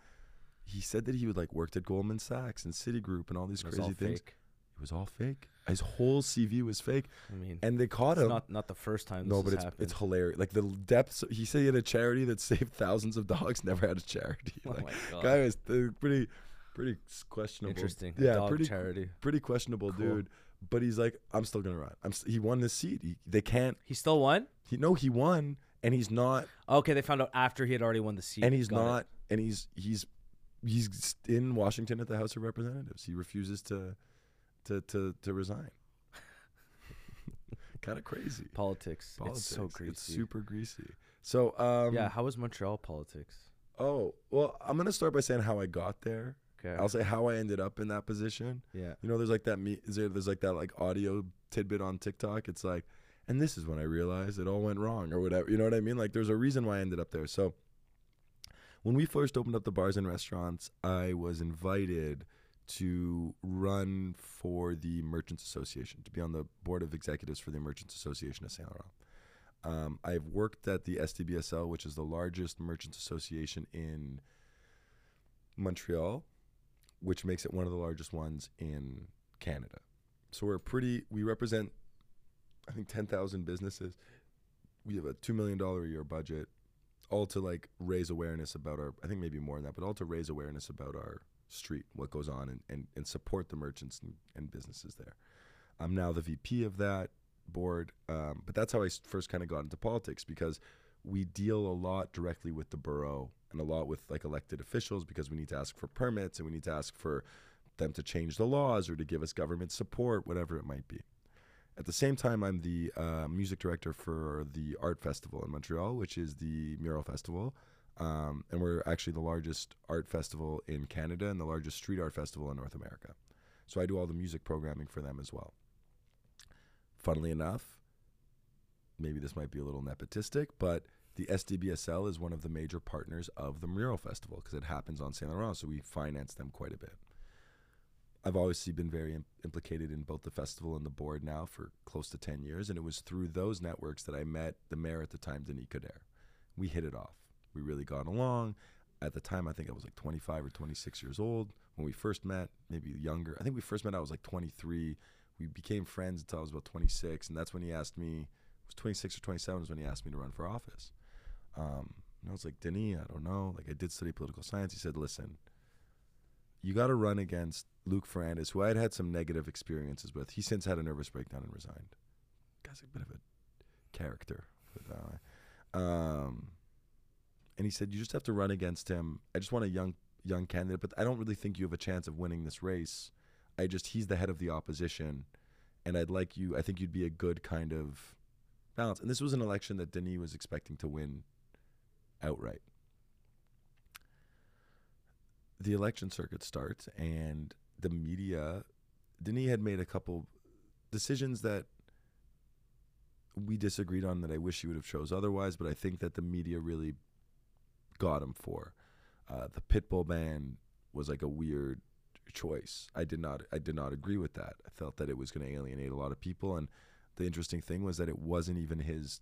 He said that he would like worked at Goldman Sachs and Citigroup and all these crazy all things. fake. It was all fake. His whole CV was fake, I mean, and they caught it's him. not not the first time. no, but it's happened. it's hilarious. Like the depths. He said he had a charity that saved thousands of dogs. Never had a charity. Oh my god. guy was uh, pretty, pretty questionable. Interesting. Yeah, dog pretty charity. pretty questionable Cool. dude. But he's like, I'm still gonna run. I'm. St- he won this seat. He, they can't. He still won. He no, he won, and he's not, Okay, they found out after he had already won the seat. and he's Got it. not, and he's he's he's in Washington at the House of Representatives. He refuses to to to to resign. kind of crazy. politics. Politics. It's so greasy. It's super greasy. So um yeah. How was Montreal politics? Oh well, I'm gonna start by saying how I got there. Okay. I'll say how I ended up in that position. yeah. You know, there's like that me. Is there, there's like that like audio tidbit on TikTok. It's like, and this is when I realized it all went wrong or whatever. You know what I mean? Like there's a reason why I ended up there. So when we first opened up the bars and restaurants, I was invited to run for the Merchants Association, to be on the board of executives for the Merchants Association of Saint Laurent. Um, I've worked at the SDBSL, which is the largest merchants association in Montreal, which makes it one of the largest ones in Canada. So we're pretty. We represent, I think, ten thousand businesses. We have a two million dollar a year budget, all to like raise awareness about our. I think maybe more than that, but all to raise awareness about our street, what goes on, and and, and support the merchants and, and businesses there. I'm now the VP of that board, um, but that's how I first kind of got into politics because we deal a lot directly with the borough and a lot with like elected officials because we need to ask for permits and we need to ask for them to change the laws or to give us government support, whatever it might be. At the same time, I'm the uh, music director for the art festival in Montreal, which is the Mural Festival. Um, and we're actually the largest art festival in Canada and the largest street art festival in North America. So I do all the music programming for them as well. Funnily enough, maybe this might be a little nepotistic, but the SDBSL is one of the major partners of the Mural Festival because it happens on Saint Laurent, so we finance them quite a bit. I've obviously been very im- implicated in both the festival and the board now for close to 10 years, and it was through those networks that I met the mayor at the time, Denis Coderre. We hit it off. We really got along. At the time, I think I was like 25 or 26 years old when we first met, maybe younger. I think we first met, I was like 23. We became friends until I was about 26, and that's when he asked me, it was 26 or 27 is when he asked me to run for office. Um, and I was like, Denis, I don't know. Like, I did study political science. He said, listen, you got to run against Luc Ferrandez, who I had had some negative experiences with. He since had a nervous breakdown and resigned. Guy's a bit of a character. Way. Um, and he said, you just have to run against him. I just want a young young candidate, but I don't really think you have a chance of winning this race. I just he's the head of the opposition, and I'd like you. I think you'd be a good kind of balance. And this was an election that Denis was expecting to win outright. The election circuit starts, and the media. Denis had made a couple decisions that we disagreed on that I wish he would have chose otherwise, but I think that the media really got him for. Uh, the pitbull ban was like a weird choice. I did not I did not agree with that. I felt that it was going to alienate a lot of people and the interesting thing was that it wasn't even his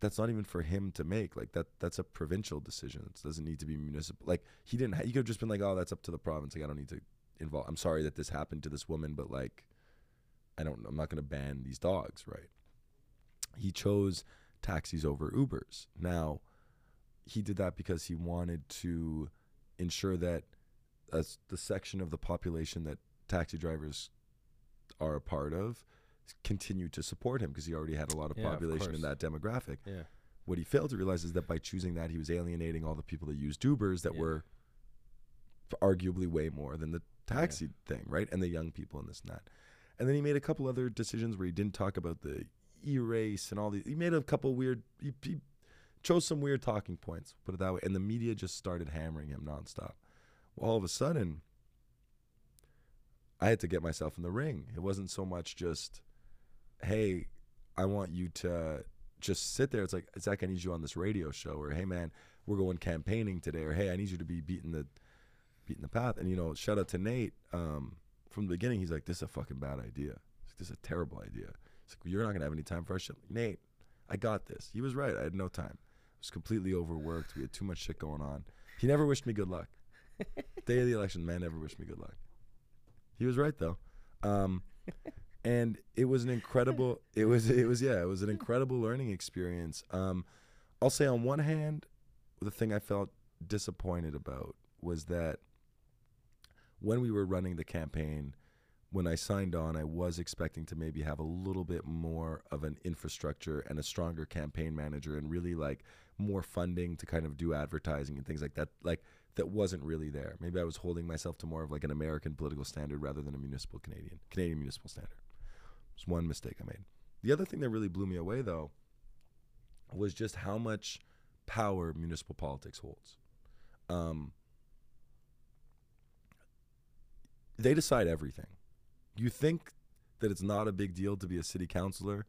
that's not even for him to make. Like that that's a provincial decision. It doesn't need to be municipal. Like he didn't he could have just been like, "Oh, that's up to the province. Like I don't need to involve I'm sorry that this happened to this woman, but like I don't I'm not going to ban these dogs, right?" He chose taxis over Ubers. Now, he did that because he wanted to ensure that as the section of the population that taxi drivers are a part of continue to support him because he already had a lot of Yeah, of population in that demographic. Yeah. What he failed to realize is that by choosing that, he was alienating all the people that used Ubers that Yeah. were arguably way more than the taxi thing, right? And the young people and this and that. And then he made a couple other decisions where he didn't talk about the e-race and all these. He made a couple weird. He, he chose some weird talking points, put it that way. And the media just started hammering him nonstop. Well, all of a sudden, I had to get myself in the ring. It wasn't so much just, hey, I want you to just sit there. It's like Zach, I need you on this radio show, or hey man, we're going campaigning today, or hey, I need you to be beating the beating the path. And you know, shout out to Nate. Um, from the beginning, he's like, "This is a fucking bad idea. This is a terrible idea." It's like you're not gonna have any time for our shit. Nate, I got this. He was right. I had no time. I was completely overworked. We had too much shit going on. He never wished me good luck. Day of the election, man never wished me good luck. He was right though. Um, and it was an incredible it was it was yeah, it was an incredible learning experience. Um, I'll say on one hand, the thing I felt disappointed about was that when we were running the campaign, when I signed on, I was expecting to maybe have a little bit more of an infrastructure and a stronger campaign manager and really like more funding to kind of do advertising and things like that. Like that wasn't really there. Maybe I was holding myself to more of like an American political standard rather than a municipal Canadian Canadian municipal standard. It's one mistake I made. The other thing that really blew me away though was just how much power municipal politics holds. Um, they decide everything. You think that it's not a big deal to be a city councilor.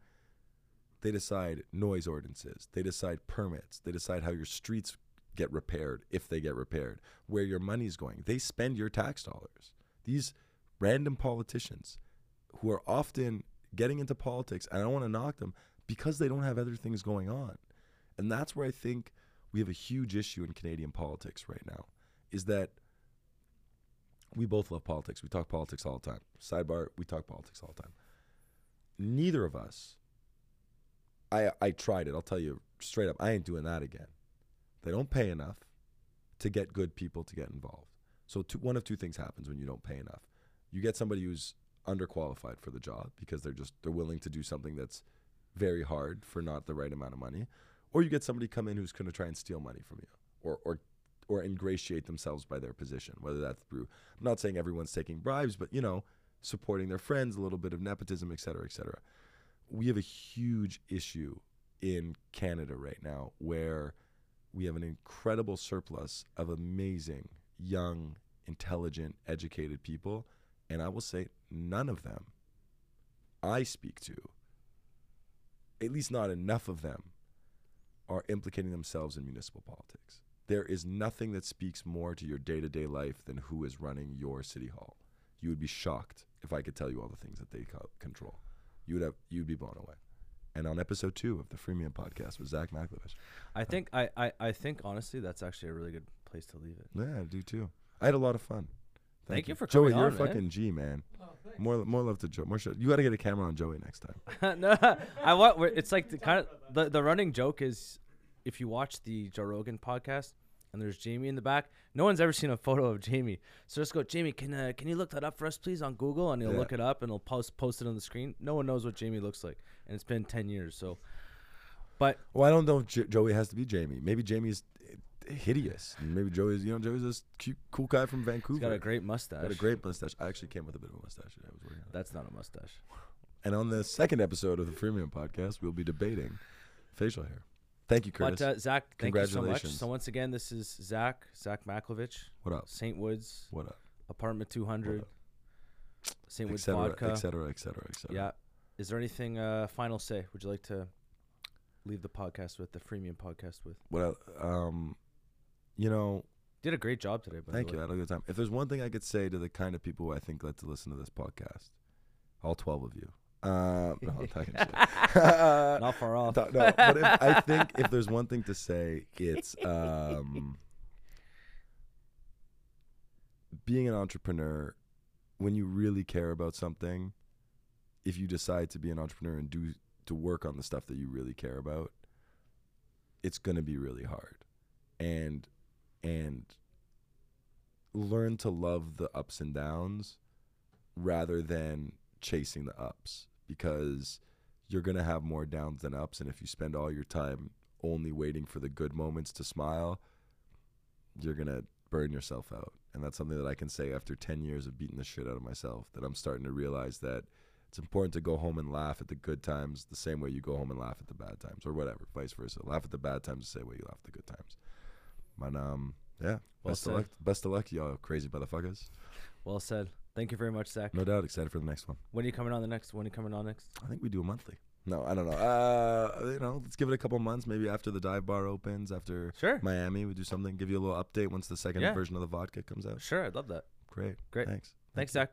They decide noise ordinances. They decide permits. They decide how your streets get repaired if they get repaired, where your money's going. They spend your tax dollars. These random politicians who are often getting into politics, and I don't want to knock them because they don't have other things going on. And that's where I think we have a huge issue in Canadian politics right now is that we both love politics. We talk politics all the time. Sidebar, we talk politics all the time. Neither of us I I tried it. I'll tell you straight up. I ain't doing that again. They don't pay enough to get good people to get involved. So two, one of two things happens when you don't pay enough. You get somebody who's underqualified for the job because they're just they're willing to do something that's very hard for not the right amount of money, or you get somebody come in who's going to try and steal money from you or or or ingratiate themselves by their position, whether that's through I'm not saying everyone's taking bribes, but you know, supporting their friends, a little bit of nepotism, et cetera, et cetera. We have a huge issue in Canada right now where we have an incredible surplus of amazing, young, intelligent, educated people. And I will say, none of them I speak to, at least not enough of them, are implicating themselves in municipal politics. There is nothing that speaks more to your day to day life than who is running your city hall. You would be shocked if I could tell you all the things that they co- control. You would have, you'd be blown away and on episode two of the Freemium podcast with Zach Macklovitch. I uh, think I, I, I think honestly that's actually a really good place to leave it. Yeah, I do too. I had a lot of fun. Thank you for Joey. coming You're on, a man. fucking G man. More more love to Joey. More show. You got to get a camera on Joey next time. no, I want. we're- It's like the kind of the the running joke is, if you watch the Joe Rogan podcast and there's Jamie in the back, no one's ever seen a photo of Jamie. So just go, Jamie, can uh, can you look that up for us, please, on Google? And he'll Yeah. look it up and he'll post post it on the screen. No one knows what Jamie looks like, and it's been ten years. So, but Well, I don't know if J- Joey has to be Jamie. Maybe Jamie's hideous. Maybe Joey's you know Joey's this cute, cool guy from Vancouver. he's got a great mustache. Got a great mustache. I actually came with a bit of a mustache today. I was working. That's not a mustache. And on the second episode of the Freemium podcast, we'll be debating facial hair. Thank you, Curtis. But uh, Zach, thank you so much. Congratulations. So once again, this is Zach Zach Macklovitch, what up? Saintwoods, What up? apartment two hundred, St. Et Woods cetera, vodka. et cetera, et cetera, et cetera. Yeah. Is there anything uh, final say? Would you like to leave the podcast with the freemium podcast with? What? I- Um, you know, Did a great job today. By Thank the you. I had a good time. If there's one thing I could say to the kind of people who I think like to listen to this podcast, all 12 of you. Uh, no, I'm talking shit. Not far off. no, but if, I think if there's one thing to say, it's um, being an entrepreneur. When you really care about something, if you decide to be an entrepreneur and do to work on the stuff that you really care about, it's gonna be really hard, and and learn to love the ups and downs rather than chasing the ups because you're going to have more downs than ups and if you spend all your time only waiting for the good moments to smile you're going to burn yourself out. And that's something that I can say after 10 years of beating the shit out of myself that I'm starting to realize that it's important to go home and laugh at the good times the same way you go home and laugh at the bad times or whatever vice versa. Laugh at the bad times the same way you laugh at the good times but um yeah Well best said. of luck best of luck y'all crazy motherfuckers Well said. Thank you very much, Zach. no doubt excited for the next one When are you coming on the next? When are you coming on next? I think we do a monthly No, I don't know. Uh, you know, let's give it a couple months. Maybe after the dive bar opens, after Sure. Miami, we do something. Give you a little update once the second Yeah. version of the vodka comes out. Sure. I'd love that. Great. Great. Thanks. Thanks, Zach.